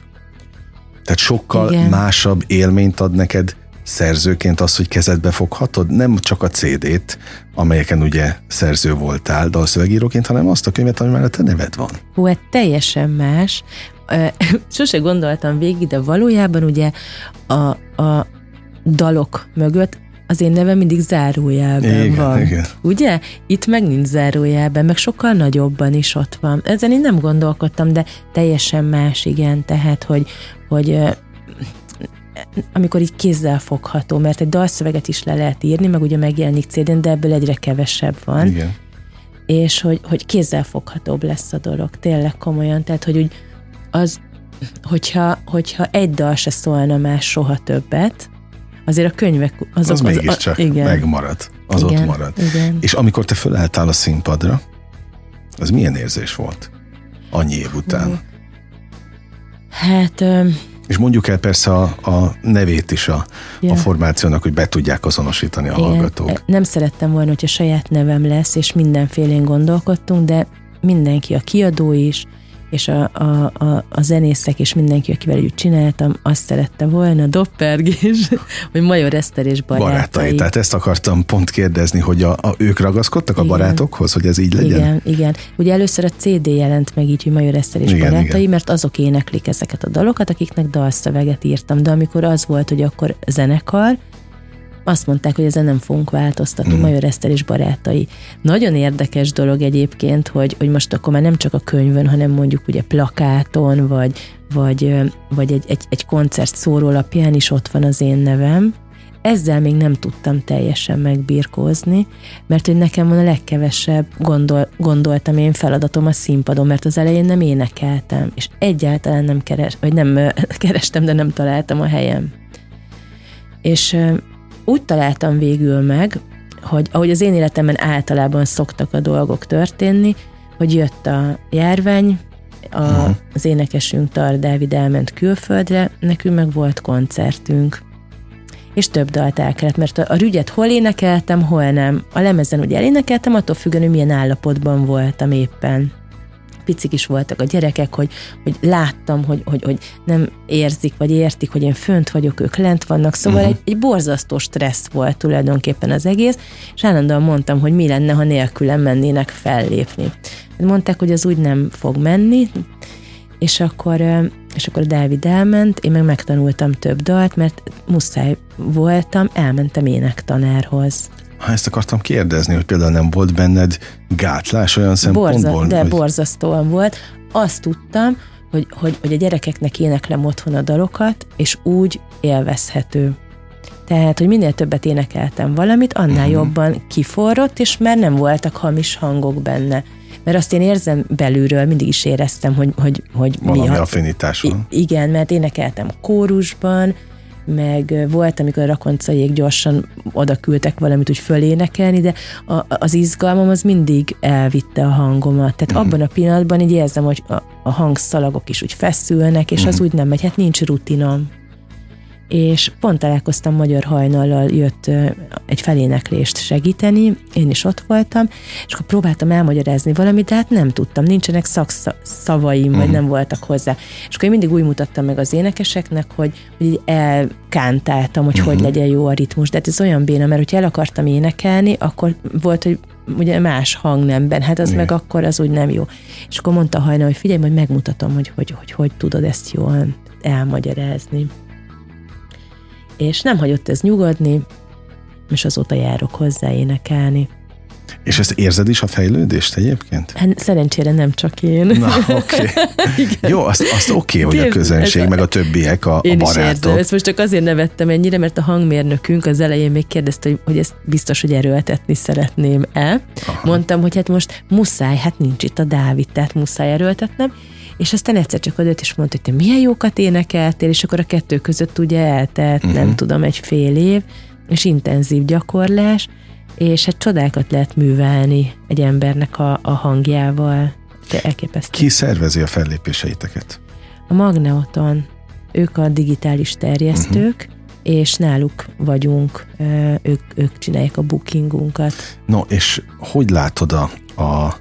B: Tehát sokkal
C: Igen.
B: másabb élményt ad neked szerzőként az, hogy kezedbe foghatod, nem csak a CD-t, amelyeken ugye szerző voltál dalszövegíróként, hanem azt a könyvet, ami már a te neved van.
C: Hú, hát teljesen más. Sose gondoltam végig, de valójában ugye a, a dalok mögött az én nevem mindig zárójelben
B: Igen,
C: van.
B: igen.
C: Ugye? Itt meg nincs zárójelben, meg sokkal nagyobban is ott van. Ezen én nem gondolkodtam, de teljesen más, igen. Tehát, hogy, hogy amikor így kézzel fogható, mert egy dalszöveget is le lehet írni, meg ugye megjelenik CD-n, de ebből egyre kevesebb van
B: Igen.
C: és hogy, hogy kézzelfoghatóbb lesz a dolog, tényleg komolyan, tehát hogy úgy az, hogyha, hogyha egy dal se szólna más soha többet, azért a könyvek azok...
B: Az, az mégiscsak
C: a, igen,
B: megmarad. Az
C: igen,
B: ott marad.
C: Igen.
B: És amikor te fölálltál a színpadra, az milyen érzés volt? Annyi év után.
C: Hát, ö,
B: És mondjuk el persze a, a nevét is a,
C: Ja.
B: a formációnak, hogy be tudják azonosítani a
C: igen,
B: hallgatók.
C: nem szerettem volna, hogyha saját nevem lesz, és mindenfélén gondolkodtunk, de mindenki, a kiadó is, és a, a, a, a zenészek, és mindenki, akivel együtt csináltam, azt szerette volna, doppergés, hogy Major Eszter és barátai.
B: Barátai. Tehát ezt akartam pont kérdezni, hogy a, a, ők ragaszkodtak a
C: Igen.
B: barátokhoz, hogy ez így legyen?
C: Igen, igen. Ugye először a CD jelent meg így, hogy Major Eszter és
B: Igen,
C: barátai,
B: igen.
C: mert azok éneklik ezeket a dalokat, akiknek dalszöveget írtam. De amikor az volt, hogy akkor zenekar, azt mondták, hogy ezen nem fogunk változtatni, mm. Major Eszter és barátai. Nagyon érdekes dolog egyébként, hogy, hogy most akkor már nem csak a könyvön, hanem mondjuk ugye plakáton, vagy, vagy, vagy egy, egy, egy koncert szórólapján is ott van az én nevem, ezzel még nem tudtam teljesen megbirkózni, mert hogy nekem van a legkevesebb gondol, gondoltam én feladatom a színpadon, mert az elején nem énekeltem, és egyáltalán nem keres, vagy nem kerestem, de nem találtam a helyem. És úgy találtam végül meg, hogy ahogy az én életemben általában szoktak a dolgok történni, hogy jött a járvány, a, uh-huh. az énekesünk Tar Dávid elment külföldre, nekünk meg volt koncertünk és több dalt el kellett, mert a, a rügyet hol énekeltem, hol nem. A lemezen ugye elénekeltem, attól függően, hogy milyen állapotban voltam éppen picik is voltak a gyerekek, hogy, hogy láttam, hogy, hogy, hogy nem érzik, vagy értik, hogy én fönt vagyok, ők lent vannak, szóval uh-huh. egy, egy borzasztó stressz volt tulajdonképpen az egész, és állandóan mondtam, hogy mi lenne, ha nélkülem mennének fellépni. Mondták, hogy az úgy nem fog menni, és akkor, és akkor Dávid elment, én meg megtanultam több dalt, mert muszáj voltam, elmentem énektanárhoz.
B: Ha ezt akartam kérdezni, hogy például nem volt benned gátlás olyan szempontból? Borza,
C: de hogy... borzasztóan volt. Azt tudtam, hogy, hogy, hogy a gyerekeknek éneklem otthon a dalokat, és úgy élvezhető. Tehát, hogy minél többet énekeltem valamit, annál uh-huh. jobban kiforrott, és már nem voltak hamis hangok benne mert azt én érzem belülről, mindig is éreztem, hogy, hogy, hogy
B: Valami mi affinitás van.
C: igen, mert énekeltem kórusban, meg volt, amikor a rakoncaiék gyorsan oda küldtek valamit úgy fölénekelni, de a, az izgalmam az mindig elvitte a hangomat. Tehát uh-huh. abban a pillanatban így érzem, hogy a, a hangszalagok is úgy feszülnek, és uh-huh. az mhm. úgy nem megy, hát nincs rutinom és pont találkoztam Magyar Hajnallal, jött egy feléneklést segíteni, én is ott voltam, és akkor próbáltam elmagyarázni valamit, de hát nem tudtam, nincsenek szakszavaim, vagy mhm. nem voltak hozzá. És akkor én mindig úgy mutattam meg az énekeseknek, hogy, hogy így elkántáltam, hogy uh-huh. hogy legyen jó a ritmus, de hát ez olyan béna, mert hogyha el akartam énekelni, akkor volt, hogy ugye más hangnemben, hát az Igen. meg akkor az úgy nem jó. És akkor mondta Hajna, hogy figyelj, majd megmutatom, hogy hogy, hogy, hogy tudod ezt jól elmagyarázni és nem hagyott ez nyugodni, és azóta járok hozzá énekelni.
B: És ezt érzed is a fejlődést egyébként?
C: Hát szerencsére nem csak én.
B: Na, oké. Okay. Jó, azt, azt oké, okay, hogy a közönség, a... meg a többiek, a, én a barátok. Is érzem.
C: Ezt most csak azért nevettem ennyire, mert a hangmérnökünk az elején még kérdezte, hogy, hogy ezt biztos, hogy erőltetni szeretném-e. Mondtam, hogy hát most muszáj, hát nincs itt a Dávid, tehát muszáj erőltetnem és aztán egyszer csak adott, és mondta, hogy te milyen jókat énekeltél, és akkor a kettő között ugye eltelt, uh-huh. nem tudom, egy fél év, és intenzív gyakorlás, és hát csodákat lehet művelni egy embernek a, a hangjával. Te elképesztő.
B: Ki szervezi a fellépéseiteket?
C: A Magneoton. Ők a digitális terjesztők, uh-huh és náluk vagyunk, ők, ők csinálják a bookingunkat.
B: No, és hogy látod a, a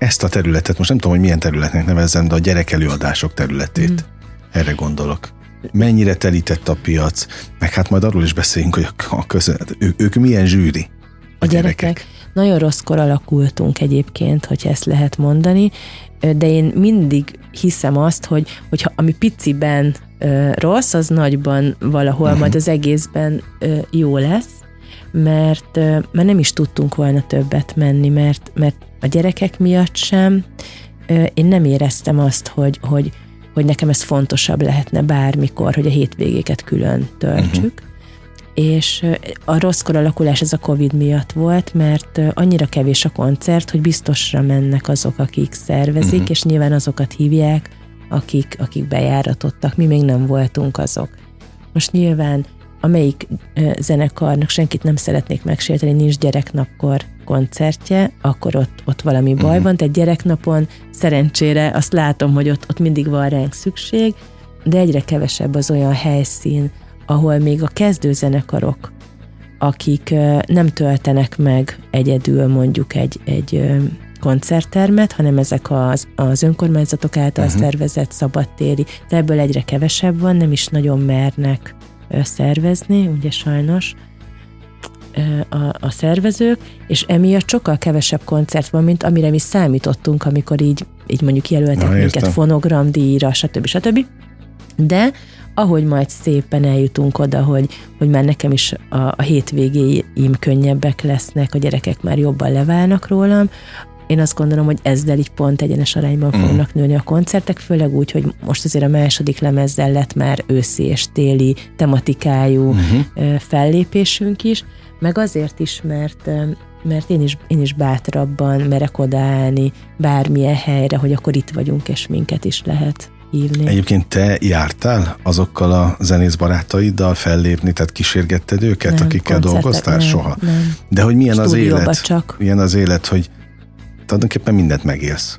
B: ezt a területet, most nem tudom, hogy milyen területnek nevezzem, de a gyerekelőadások területét. Mm. Erre gondolok. Mennyire telített a piac, meg hát majd arról is beszéljünk, hogy a közönet, ő, ők milyen zsűri.
C: A, a gyerekek. gyerekek. Nagyon rosszkor alakultunk egyébként, hogy ezt lehet mondani, de én mindig hiszem azt, hogy hogyha ami piciben ö, rossz, az nagyban valahol uh-huh. majd az egészben ö, jó lesz, mert, ö, mert nem is tudtunk volna többet menni, mert, mert a gyerekek miatt sem. Én nem éreztem azt, hogy, hogy, hogy nekem ez fontosabb lehetne bármikor, hogy a hétvégéket külön töltsük. Uh-huh. És a rosszkor alakulás ez a Covid miatt volt, mert annyira kevés a koncert, hogy biztosra mennek azok, akik szervezik, uh-huh. és nyilván azokat hívják, akik, akik bejáratottak. Mi még nem voltunk azok. Most nyilván amelyik zenekarnak senkit nem szeretnék megsérteni, nincs gyereknapkor koncertje, akkor ott, ott valami baj uh-huh. van, tehát gyereknapon szerencsére azt látom, hogy ott, ott mindig van ránk szükség, de egyre kevesebb az olyan helyszín, ahol még a kezdő zenekarok, akik nem töltenek meg egyedül mondjuk egy, egy koncerttermet, hanem ezek az, az önkormányzatok által uh-huh. szervezett szabadtéri, de ebből egyre kevesebb van, nem is nagyon mernek szervezni, ugye sajnos a, a szervezők, és emiatt sokkal kevesebb koncert van, mint amire mi számítottunk, amikor így, így mondjuk jelöltek Na, minket fonogramdíjra, stb. stb. De ahogy majd szépen eljutunk oda, hogy, hogy már nekem is a, a hétvégéim könnyebbek lesznek, a gyerekek már jobban leválnak rólam, én azt gondolom, hogy ezzel így pont egyenes arányban mm. fognak nőni a koncertek, főleg úgy, hogy most azért a második lemezzel lett már őszi és téli tematikájú mm-hmm. fellépésünk is, meg azért is, mert mert én is, én is bátrabban merek odaállni bármilyen helyre, hogy akkor itt vagyunk, és minket is lehet hívni.
B: Egyébként te jártál azokkal a zenész barátaiddal fellépni, tehát kísérgetted őket, nem, akikkel dolgoztál? Nem, Soha. Nem. De hogy milyen az élet?
C: Csak.
B: Milyen az élet, hogy tulajdonképpen mindent megélsz,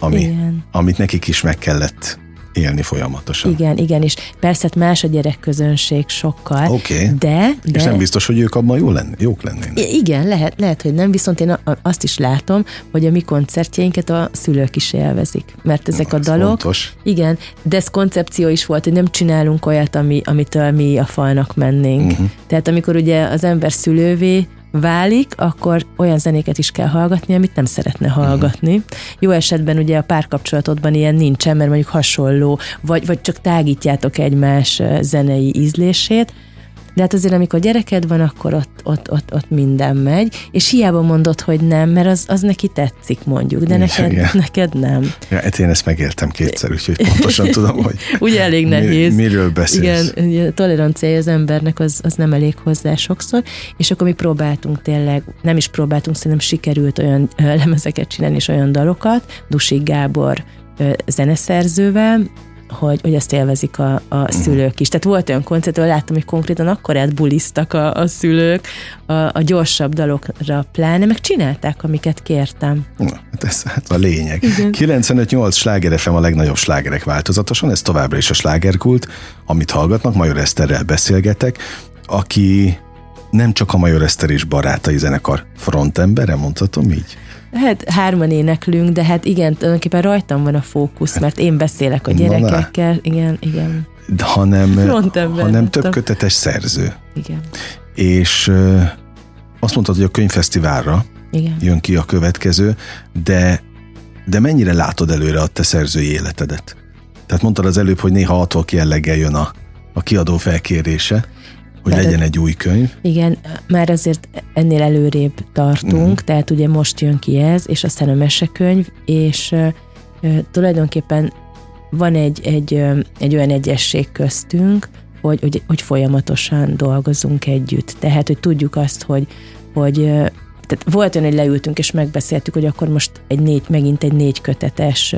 B: ami, Igen. amit nekik is meg kellett élni folyamatosan.
C: Igen, igen, és persze hát más a gyerekközönség sokkal,
B: okay.
C: de, de...
B: És nem biztos, hogy ők abban jó lenni, jók lennének.
C: Igen, lehet, lehet, hogy nem, viszont én azt is látom, hogy a mi koncertjeinket a szülők is élvezik, mert ezek Na, a dalok...
B: Fontos.
C: Igen, de ez koncepció is volt, hogy nem csinálunk olyat, ami, amitől mi a falnak mennénk. Uh-huh. Tehát amikor ugye az ember szülővé válik, akkor olyan zenéket is kell hallgatni, amit nem szeretne hallgatni. Uh-huh. Jó esetben ugye a párkapcsolatodban ilyen nincsen, mert mondjuk hasonló, vagy, vagy csak tágítjátok egymás zenei ízlését, de hát azért, amikor gyereked van, akkor ott, ott, ott, ott minden megy, és hiába mondod, hogy nem, mert az, az neki tetszik mondjuk, de neked, Igen. neked nem.
B: Ja, hát én ezt megéltem kétszer, úgyhogy pontosan tudom, hogy
C: Ugye elég nehéz.
B: Mi, miről beszélsz.
C: Igen, a toleranciája az embernek az, az nem elég hozzá sokszor, és akkor mi próbáltunk tényleg, nem is próbáltunk, szerintem sikerült olyan lemezeket csinálni, és olyan dalokat, Dusik Gábor zeneszerzővel, hogy, hogy ezt élvezik a, a mhm. szülők is. Tehát volt olyan koncert, ahol láttam, hogy konkrétan akkor átbuliztak a, a szülők a, a gyorsabb dalokra pláne, meg csinálták, amiket kértem.
B: Na, hát ez hát a lényeg. 95-8 sláger FM a legnagyobb slágerek változatosan, ez továbbra is a slágerkult, amit hallgatnak, Major Eszterrel beszélgetek, aki nem csak a Major Eszter és barátai zenekar frontembere, mondhatom így?
C: Hát hárman éneklünk, de hát igen, tulajdonképpen rajtam van a fókusz, mert én beszélek a gyerekekkel. Na, igen, igen.
B: De hanem, hanem több kötetes szerző.
C: Igen.
B: És azt mondtad, hogy a könyvfesztiválra igen. jön ki a következő, de, de mennyire látod előre a te szerzői életedet? Tehát mondtad az előbb, hogy néha adhok jelleggel jön a, a kiadó felkérése hogy tehát, legyen egy új könyv.
C: Igen, már azért ennél előrébb tartunk, uh-huh. tehát ugye most jön ki ez, és aztán a mesekönyv, és uh, tulajdonképpen van egy, egy, egy olyan egyesség köztünk, hogy, hogy, hogy folyamatosan dolgozunk együtt. Tehát, hogy tudjuk azt, hogy, hogy tehát volt olyan, hogy leültünk és megbeszéltük, hogy akkor most egy négy, megint egy négy kötetes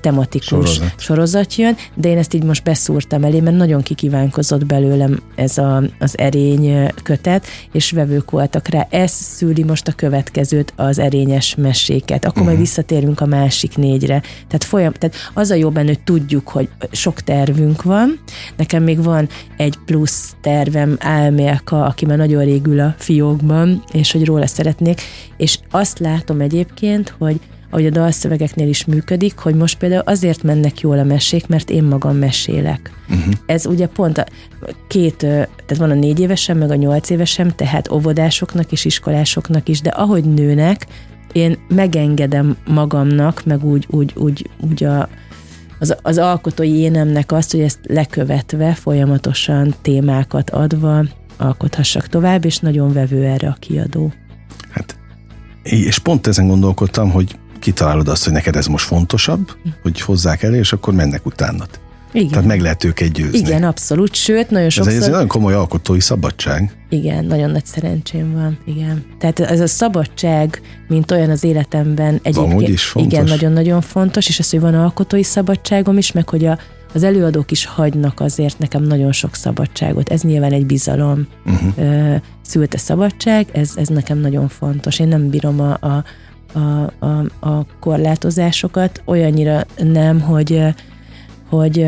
C: tematikus sorozat. sorozat jön, de én ezt így most beszúrtam elé, mert nagyon kikívánkozott belőlem ez a, az erény kötet, és vevők voltak rá. Ez szüli most a következőt, az erényes meséket. Akkor uh-huh. majd mhm. visszatérünk a másik négyre. Tehát, folyam, tehát az a jó benne, hogy tudjuk, hogy sok tervünk van. Nekem még van egy plusz tervem, Álmélka, aki már nagyon régül a fiókban, és hogy róla szeretnék, és azt látom egyébként, hogy ahogy a dalszövegeknél is működik, hogy most például azért mennek jól a mesék, mert én magam mesélek. Uh-huh. Ez ugye pont a két, tehát van a négy évesem, meg a nyolc évesem, tehát óvodásoknak és iskolásoknak is, de ahogy nőnek, én megengedem magamnak, meg úgy, úgy, úgy, úgy a, az, az alkotói énemnek azt, hogy ezt lekövetve, folyamatosan témákat adva alkothassak tovább, és nagyon vevő erre a kiadó.
B: És pont ezen gondolkodtam, hogy kitalálod azt, hogy neked ez most fontosabb, hogy hozzák elé, és akkor mennek utána. Igen. Tehát meg lehet őket győzni.
C: Igen, abszolút, sőt, nagyon sokszor...
B: Ez egy, ez egy nagyon komoly alkotói szabadság.
C: Igen, nagyon nagy szerencsém van, igen. Tehát ez a szabadság, mint olyan az életemben egyébként...
B: is fontos.
C: Igen, nagyon-nagyon fontos, és az, hogy van alkotói szabadságom is, meg hogy a, az előadók is hagynak azért nekem nagyon sok szabadságot. Ez nyilván egy bizalom uh-huh. Szülte szabadság, ez, ez nekem nagyon fontos. Én nem bírom a, a a, a, a korlátozásokat, olyannyira nem, hogy, hogy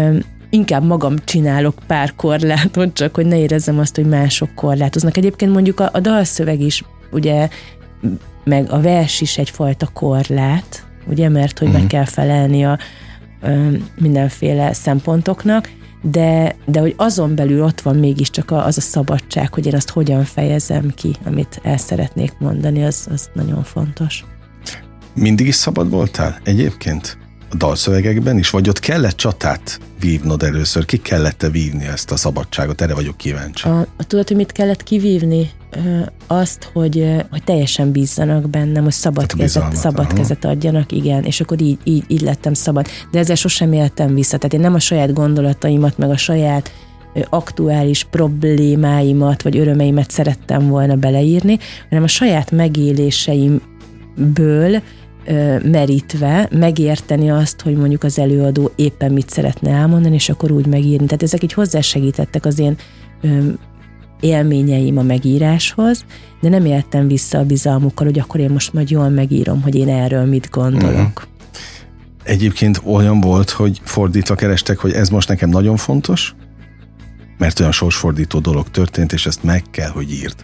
C: inkább magam csinálok pár korlátot, csak hogy ne érezzem azt, hogy mások korlátoznak. Egyébként mondjuk a, a dalszöveg is, ugye, meg a vers is egyfajta korlát, ugye, mert hogy uh-huh. meg mhm. kell felelni a ö, mindenféle szempontoknak, de, de hogy azon belül ott van mégiscsak az a szabadság, hogy én azt hogyan fejezem ki, amit el szeretnék mondani, az, az nagyon fontos.
B: Mindig is szabad voltál egyébként? A dalszövegekben is, vagy ott kellett csatát vívnod először? Ki kellett-e vívni ezt a szabadságot? Erre vagyok kíváncsi.
C: A, a tudod, hogy mit kellett kivívni? Azt, hogy, hogy teljesen bízzanak bennem, hogy szabad, kezet, szabad
B: aha.
C: kezet adjanak, igen, és akkor így, így, így lettem szabad. De ezzel sosem éltem vissza. Tehát én nem a saját gondolataimat, meg a saját aktuális problémáimat, vagy örömeimet szerettem volna beleírni, hanem a saját megéléseimből merítve megérteni azt, hogy mondjuk az előadó éppen mit szeretne elmondani, és akkor úgy megírni. Tehát ezek így hozzásegítettek az én élményeim a megíráshoz, de nem éltem vissza a bizalmukkal, hogy akkor én most majd jól megírom, hogy én erről mit gondolok.
B: Egyébként olyan volt, hogy fordítva kerestek, hogy ez most nekem nagyon fontos, mert olyan sorsfordító dolog történt, és ezt meg kell, hogy írd.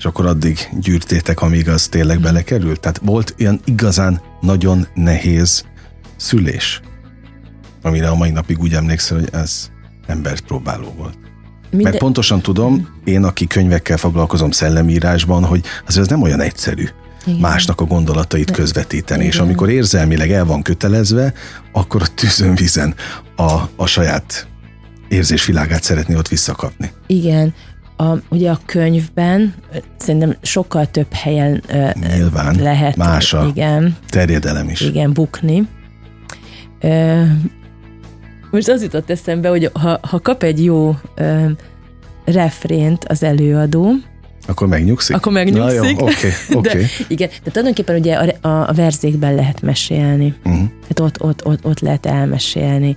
B: És akkor addig gyűrtétek, amíg az tényleg belekerült. Tehát volt ilyen igazán nagyon nehéz szülés, amire a mai napig úgy emlékszel, hogy ez embert próbáló volt.
C: Minden,
B: Mert pontosan tudom, én, aki könyvekkel foglalkozom szellemírásban, hogy azért ez nem olyan egyszerű
C: Igen.
B: másnak a gondolatait közvetíteni, és
C: Igen.
B: amikor érzelmileg el van kötelezve, akkor a tűzön vizen a, a saját érzésvilágát szeretné ott visszakapni.
C: Igen, a, ugye a könyvben szerintem sokkal több helyen ö,
B: Nyilván,
C: lehet
B: más a
C: igen,
B: terjedelem is.
C: igen, bukni. Ö, most az jutott eszembe, hogy ha, ha kap egy jó ö, refrént az előadó,
B: Akkor megnyugszik?
C: Akkor megnyugszik.
B: Na jó, oké, oké.
C: De, igen, de tulajdonképpen ugye a, a, a verzékben lehet mesélni.
B: Uh-huh.
C: Hát ott, ott, ott, ott lehet elmesélni.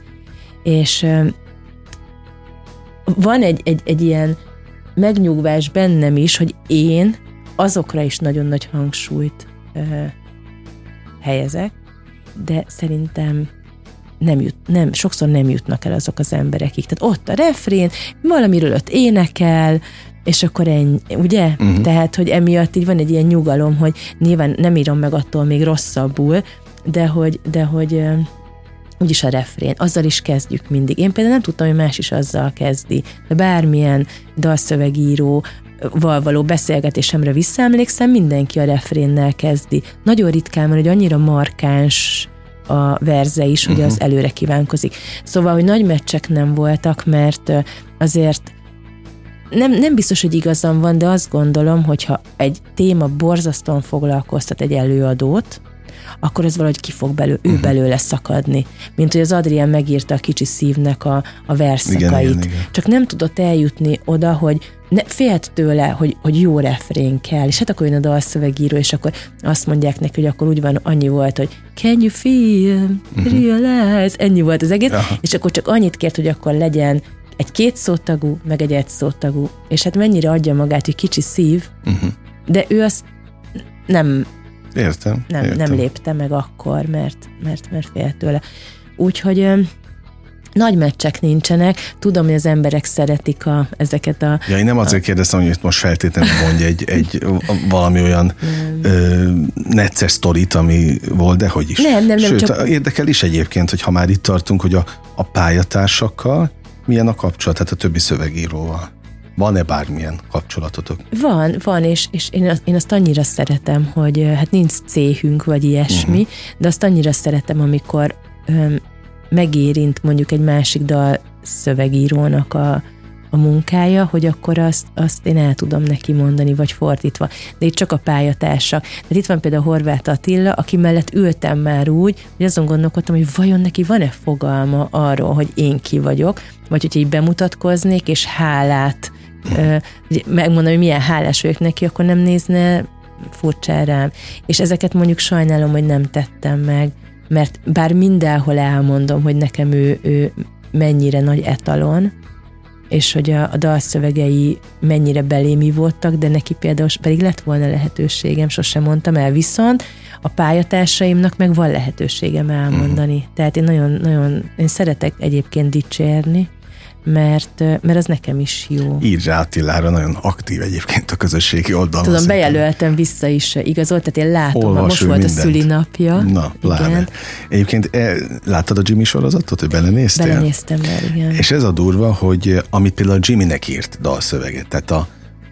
C: És ö, van egy, egy, egy ilyen megnyugvás bennem is, hogy én azokra is nagyon nagy hangsúlyt ö, helyezek, de szerintem nem jut, nem, sokszor nem jutnak el azok az emberekig. Tehát ott a refrén, valamiről ott énekel, és akkor ennyi, ugye? Uh-huh. Tehát, hogy emiatt így van egy ilyen nyugalom, hogy nyilván nem írom meg attól még rosszabbul, de hogy, de hogy úgyis a refrén, azzal is kezdjük mindig. Én például nem tudtam, hogy más is azzal kezdi. De bármilyen dalszövegíró val való beszélgetésemre visszaemlékszem, mindenki a refrénnel kezdi. Nagyon ritkán van, hogy annyira markáns a verze is, hogy az előre kívánkozik. Szóval, hogy nagy meccsek nem voltak, mert azért nem, nem biztos, hogy igazam van, de azt gondolom, hogyha egy téma borzasztóan foglalkoztat egy előadót, akkor ez valahogy ki fog belő, ő belőle szakadni. Mint hogy az Adrián megírta a kicsi szívnek a, a verszakait.
B: Igen, igen, igen.
C: Csak nem tudott eljutni oda, hogy ne, félt tőle, hogy, hogy jó refrén kell, és hát akkor jön a dalszövegíró, és akkor azt mondják neki, hogy akkor úgy van, annyi volt, hogy can you feel, realize, ennyi volt az egész,
B: Aha.
C: és akkor csak annyit kért, hogy akkor legyen egy két szótagú, meg egy egy szótagú, és hát mennyire adja magát, hogy kicsi szív,
B: Uh-huh.
C: de ő azt nem,
B: Értem.
C: nem,
B: értem.
C: nem lépte meg akkor, mert, mert, mert félt tőle. Úgyhogy nagy meccsek nincsenek. Tudom, hogy az emberek szeretik a, ezeket a...
B: Ja, én nem azért kérdeztem, hogy most feltétlenül mondj egy, egy valami olyan ö, necces sztorit, ami volt, de hogy is.
C: Nem, nem, nem,
B: Sőt,
C: csak-
B: érdekel is egyébként, hogy ha már itt tartunk, hogy a, a pályatársakkal milyen a kapcsolat, tehát a többi szövegíróval. Van-e bármilyen kapcsolatotok?
C: Van, van, és, és én, azt, én azt annyira szeretem, hogy hát nincs céhünk, vagy ilyesmi, uh-huh. de azt annyira szeretem, amikor öm, megérint mondjuk egy másik dal szövegírónak a, a munkája, hogy akkor azt, azt én el tudom neki mondani, vagy fordítva. De itt csak a pályatársak. De itt van például Horváth Attila, aki mellett ültem már úgy, hogy azon gondolkodtam, hogy vajon neki van-e fogalma arról, hogy én ki vagyok, vagy hogy így bemutatkoznék, és hálát megmondom, hogy milyen hálás vagyok neki, akkor nem nézne furcsán rám. És ezeket mondjuk sajnálom, hogy nem tettem meg, mert bár mindenhol elmondom, hogy nekem ő, ő mennyire nagy etalon, és hogy a, a dalszövegei mennyire belémi voltak, de neki például pedig lett volna lehetőségem, sosem mondtam el, viszont a pályatársaimnak meg van lehetőségem elmondani. Mm. Tehát én nagyon, nagyon, én szeretek egyébként dicsérni, mert, mert az nekem is jó.
B: Írj Attilára, nagyon aktív egyébként a közösségi oldalon.
C: Tudom,
B: szerintem.
C: bejelöltem vissza is igazolt, tehát én látom,
B: Olvas
C: most volt
B: mindent.
C: a szülinapja.
B: Na, pláne.
C: Igen,
B: Egyébként eh, láttad a Jimmy sorozatot, hogy belenéztél?
C: belenéztem már, igen.
B: És ez a durva, hogy amit például Jimmynek írt dalszöveget, tehát a,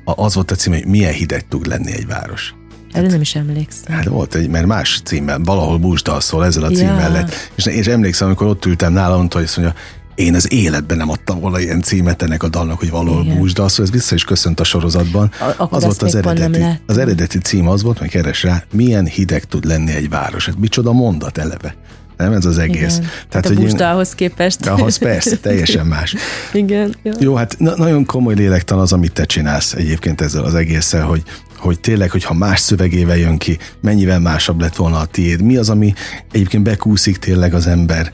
B: a, az volt a cím, hogy milyen hideg tud lenni egy város.
C: Erre nem is emlékszem.
B: Hát volt egy, mert más címmel, valahol búsdal szól ezzel a
C: Ja.
B: címmel lett. És, és emlékszem, amikor ott ültem nála, mondta, hogy azt mondja, én az életben nem adtam volna ilyen címet ennek a dalnak, hogy valahol búsdal szól, ez vissza is köszönt a sorozatban.
C: A-
B: az volt az eredeti. Az eredeti cím az volt, hogy keres rá, milyen hideg tud lenni egy város. Hát micsoda mondat eleve. Nem ez az egész.
C: Igen. Tehát a
B: hogy
C: busta ahhoz képest.
B: ahhoz persze, teljesen más.
C: Igen. Jó.
B: Jó, hát na- nagyon komoly lélektan az, amit te csinálsz egyébként ezzel az egésszel, hogy, hogy tényleg, hogyha más szövegével jön ki, mennyivel másabb lett volna a tiéd. Mi az, ami egyébként bekúszik tényleg az ember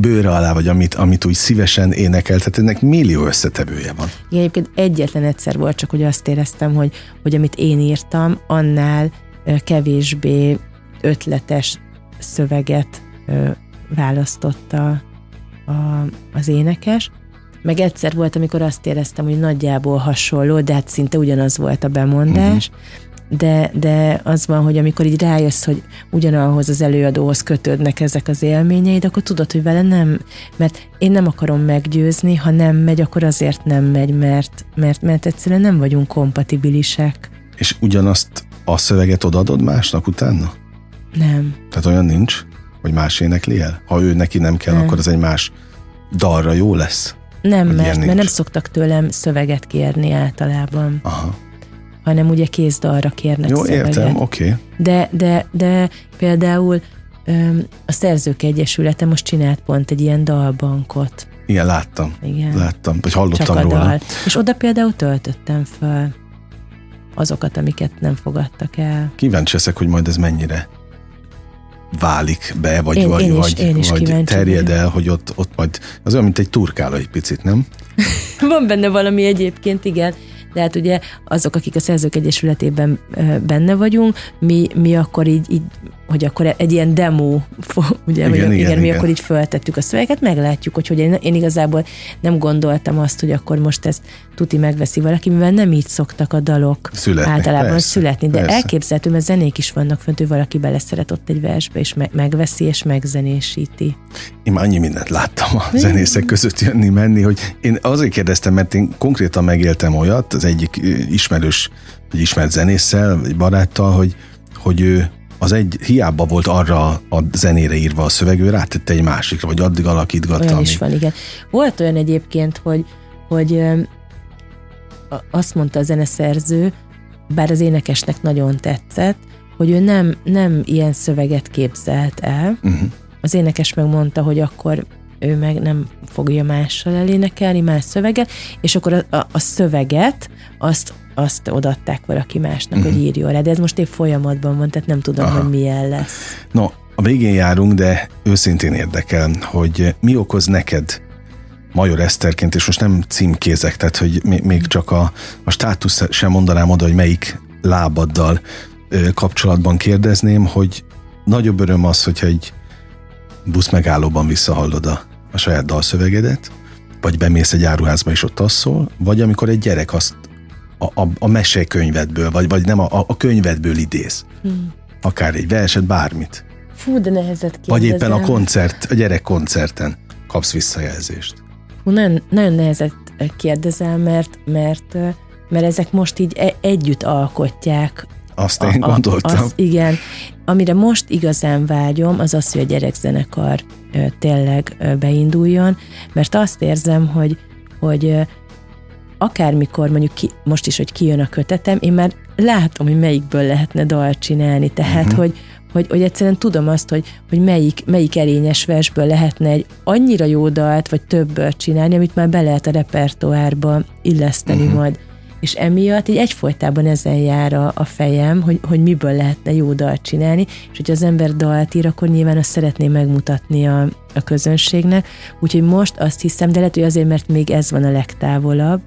B: bőre alá, vagy amit, amit úgy szívesen énekel, tehát ennek millió összetevője van.
C: Igen, egyébként egyetlen egyszer volt, csak hogy azt éreztem, hogy, hogy amit én írtam, annál kevésbé ötletes szöveget választotta a, az énekes. Meg egyszer volt, amikor azt éreztem, hogy nagyjából hasonló, de hát szinte ugyanaz volt a bemondás. De, de az van, hogy amikor így rájössz, hogy ugyanahoz az előadóhoz kötődnek ezek az élményeid, akkor tudod, hogy vele nem, mert én nem akarom meggyőzni, ha nem megy, akkor azért nem megy, mert, mert, mert egyszerűen nem vagyunk kompatibilisek.
B: És ugyanazt a szöveget odaadod másnak utána?
C: Nem.
B: Tehát olyan nincs, hogy más énekli el? Ha ő neki nem kell,
C: Nem.
B: akkor az egy más dalra jó lesz?
C: Nem, mert, mert nem szoktak tőlem szöveget kérni általában,
B: Aha.
C: Hanem ugye kézdalra kérnek
B: Jó,
C: szöveget.
B: értem, oké. Okay.
C: De, de, de például a Szerzők Egyesülete most csinált pont egy ilyen dalbankot.
B: Igen, láttam.
C: Igen.
B: Láttam, vagy
C: Csak
B: hallottam
C: a
B: róla.
C: dal. És oda például töltöttem föl azokat, amiket nem fogadtak el.
B: Kíváncsi leszek, hogy majd ez mennyire válik be, vagy,
C: Én-
B: vagy,
C: én is-
B: vagy,
C: én is
B: vagy
C: kíváncsi
B: terjed el, hogy ott, ott majd, az olyan, mint egy turkáló egy picit, nem?
C: Van benne valami egyébként, igen, de hát ugye azok, akik a Szerzők Egyesületében benne vagyunk, mi, mi akkor így, így hogy akkor egy ilyen demo, ugye,
B: Igen,
C: igen,
B: igen,
C: igen, mi
B: igen.
C: akkor így föltettük a szöveget, meglátjuk, hogy, hogy én, én igazából nem gondoltam azt, hogy akkor most ezt tuti megveszi valaki, mivel nem így szoktak a dalok
B: Születni,
C: általában
B: persze,
C: születni, de
B: persze.
C: elképzelhető, mert zenék is vannak fönt, hogy valaki beleszeret ott egy versbe, és me- megveszi, és megzenésíti.
B: Én már annyi mindent láttam a zenészek között jönni, menni, hogy én azért kérdeztem, mert én konkrétan megéltem olyat, az egyik ismerős, vagy ismert zenésszel, vagy baráttal, hogy, hogy ő az egy hiába volt arra a zenére írva a szöveg, ő rátette egy másikra, vagy addig alakítgatta.
C: Olyan
B: amíg-
C: is van, igen. Volt olyan egyébként, hogy, hogy azt mondta a zeneszerző, bár az énekesnek nagyon tetszett, hogy ő nem, nem ilyen szöveget képzelt el.
B: Uh-huh.
C: Az énekes megmondta, hogy akkor ő meg nem fogja mással elénekelni, más szöveget, és akkor a, a, a szöveget azt, azt odaadták valaki másnak, uh-huh. hogy írjon rá. De ez most épp folyamatban van, tehát nem tudom,
B: Aha.
C: hogy milyen lesz.
B: No, a végén járunk, de őszintén érdekel, hogy mi okoz neked Major Eszterként, és most nem címkézek, tehát hogy még, csak a, a státusz sem mondanám oda, hogy melyik lábaddal kapcsolatban kérdezném, hogy nagyobb öröm az, hogyha egy busz megállóban visszahallod a, a saját dalszövegedet, vagy bemész egy áruházba és ott azt szól, vagy amikor egy gyerek azt a, a, a mesekönyvedből, vagy, vagy nem a, a könyvedből idéz.
C: Hmm.
B: Akár egy verset, bármit.
C: Fú, de nehezet
B: Vagy éppen a
C: kérdezem.
B: koncert, a gyerek koncerten kapsz visszajelzést.
C: Hú, nagyon, nagyon nehezet kérdezel, mert, mert, mert ezek most így e- együtt alkotják.
B: Azt én
C: a-
B: gondoltam.
C: Az, igen. Amire most igazán vágyom, az az, hogy a gyerekzenekar tényleg beinduljon, mert azt érzem, hogy, hogy akármikor mondjuk ki, most is, hogy kijön a kötetem, én már látom, hogy melyikből lehetne dalt csinálni, tehát, uh-huh. hogy, hogy, hogy egyszerűen tudom azt, hogy, hogy melyik, melyik erényes versből lehetne egy annyira jó dalt, vagy többből csinálni, amit már be lehet a repertoárba illeszteni uh-huh. majd. És emiatt így egyfolytában ezen jár a, a fejem, hogy, hogy miből lehetne jó dalt csinálni, és hogyha az ember dalt ír, akkor nyilván azt szeretné megmutatni a, a közönségnek. Úgyhogy most azt hiszem, de lehet, hogy azért, mert még ez van a legtávolabb,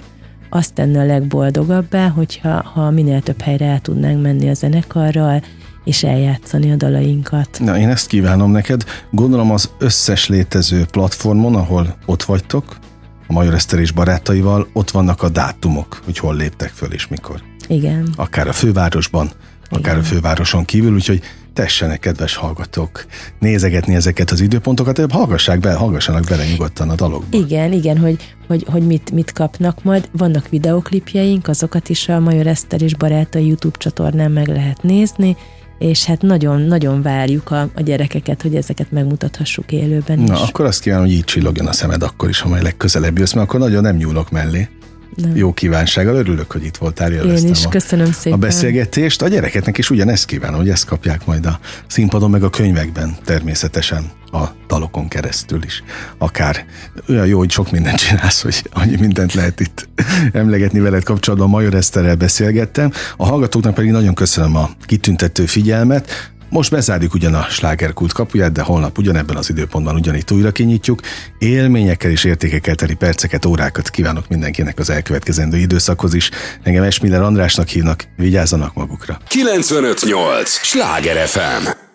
C: azt tenne a legboldogabbá, hogyha ha minél több helyre el tudnánk menni a zenekarral, és eljátszani a dalainkat.
B: Na, én ezt kívánom neked. Gondolom az összes létező platformon, ahol ott vagytok, a Major Eszter és barátaival, ott vannak a dátumok, hogy hol léptek föl és mikor.
C: Igen.
B: Akár a fővárosban, akár
C: Igen.
B: a fővároson kívül, úgyhogy tessenek, kedves hallgatók, nézegetni ezeket az időpontokat, hallgassák be, hallgassanak bele nyugodtan a dalokba.
C: Igen, igen, hogy, hogy, hogy mit, mit kapnak majd. Vannak videoklipjeink, azokat is a Major Eszter és barátai YouTube csatornán meg lehet nézni, és hát nagyon-nagyon várjuk a, a gyerekeket, hogy ezeket megmutathassuk élőben is.
B: Na, akkor azt kívánom, hogy így csillogjon a szemed akkor is, ha majd legközelebb jössz, mert akkor nagyon nem nyúlok mellé. Nem. Jó kívánsággal, örülök, hogy itt voltál,
C: Én is,
B: a,
C: köszönöm szépen.
B: A beszélgetést, a gyerekeknek is ugyanezt kívánom, hogy ezt kapják majd a színpadon, meg a könyvekben természetesen a dalokon keresztül is. Akár olyan jó, hogy sok mindent csinálsz, hogy annyi mindent lehet itt emlegetni veled kapcsolatban. Major Eszterrel beszélgettem. A hallgatóknak pedig nagyon köszönöm a kitüntető figyelmet. Most bezárjuk ugyan a slágerkult kapuját, de holnap ugyanebben az időpontban ugyanitt újra kinyitjuk. Élményekkel és értékekkel teli perceket, órákat kívánok mindenkinek az elkövetkezendő időszakhoz is. Engem Esmiller Andrásnak hívnak, vigyázzanak magukra.
A: 958! Sláger FM!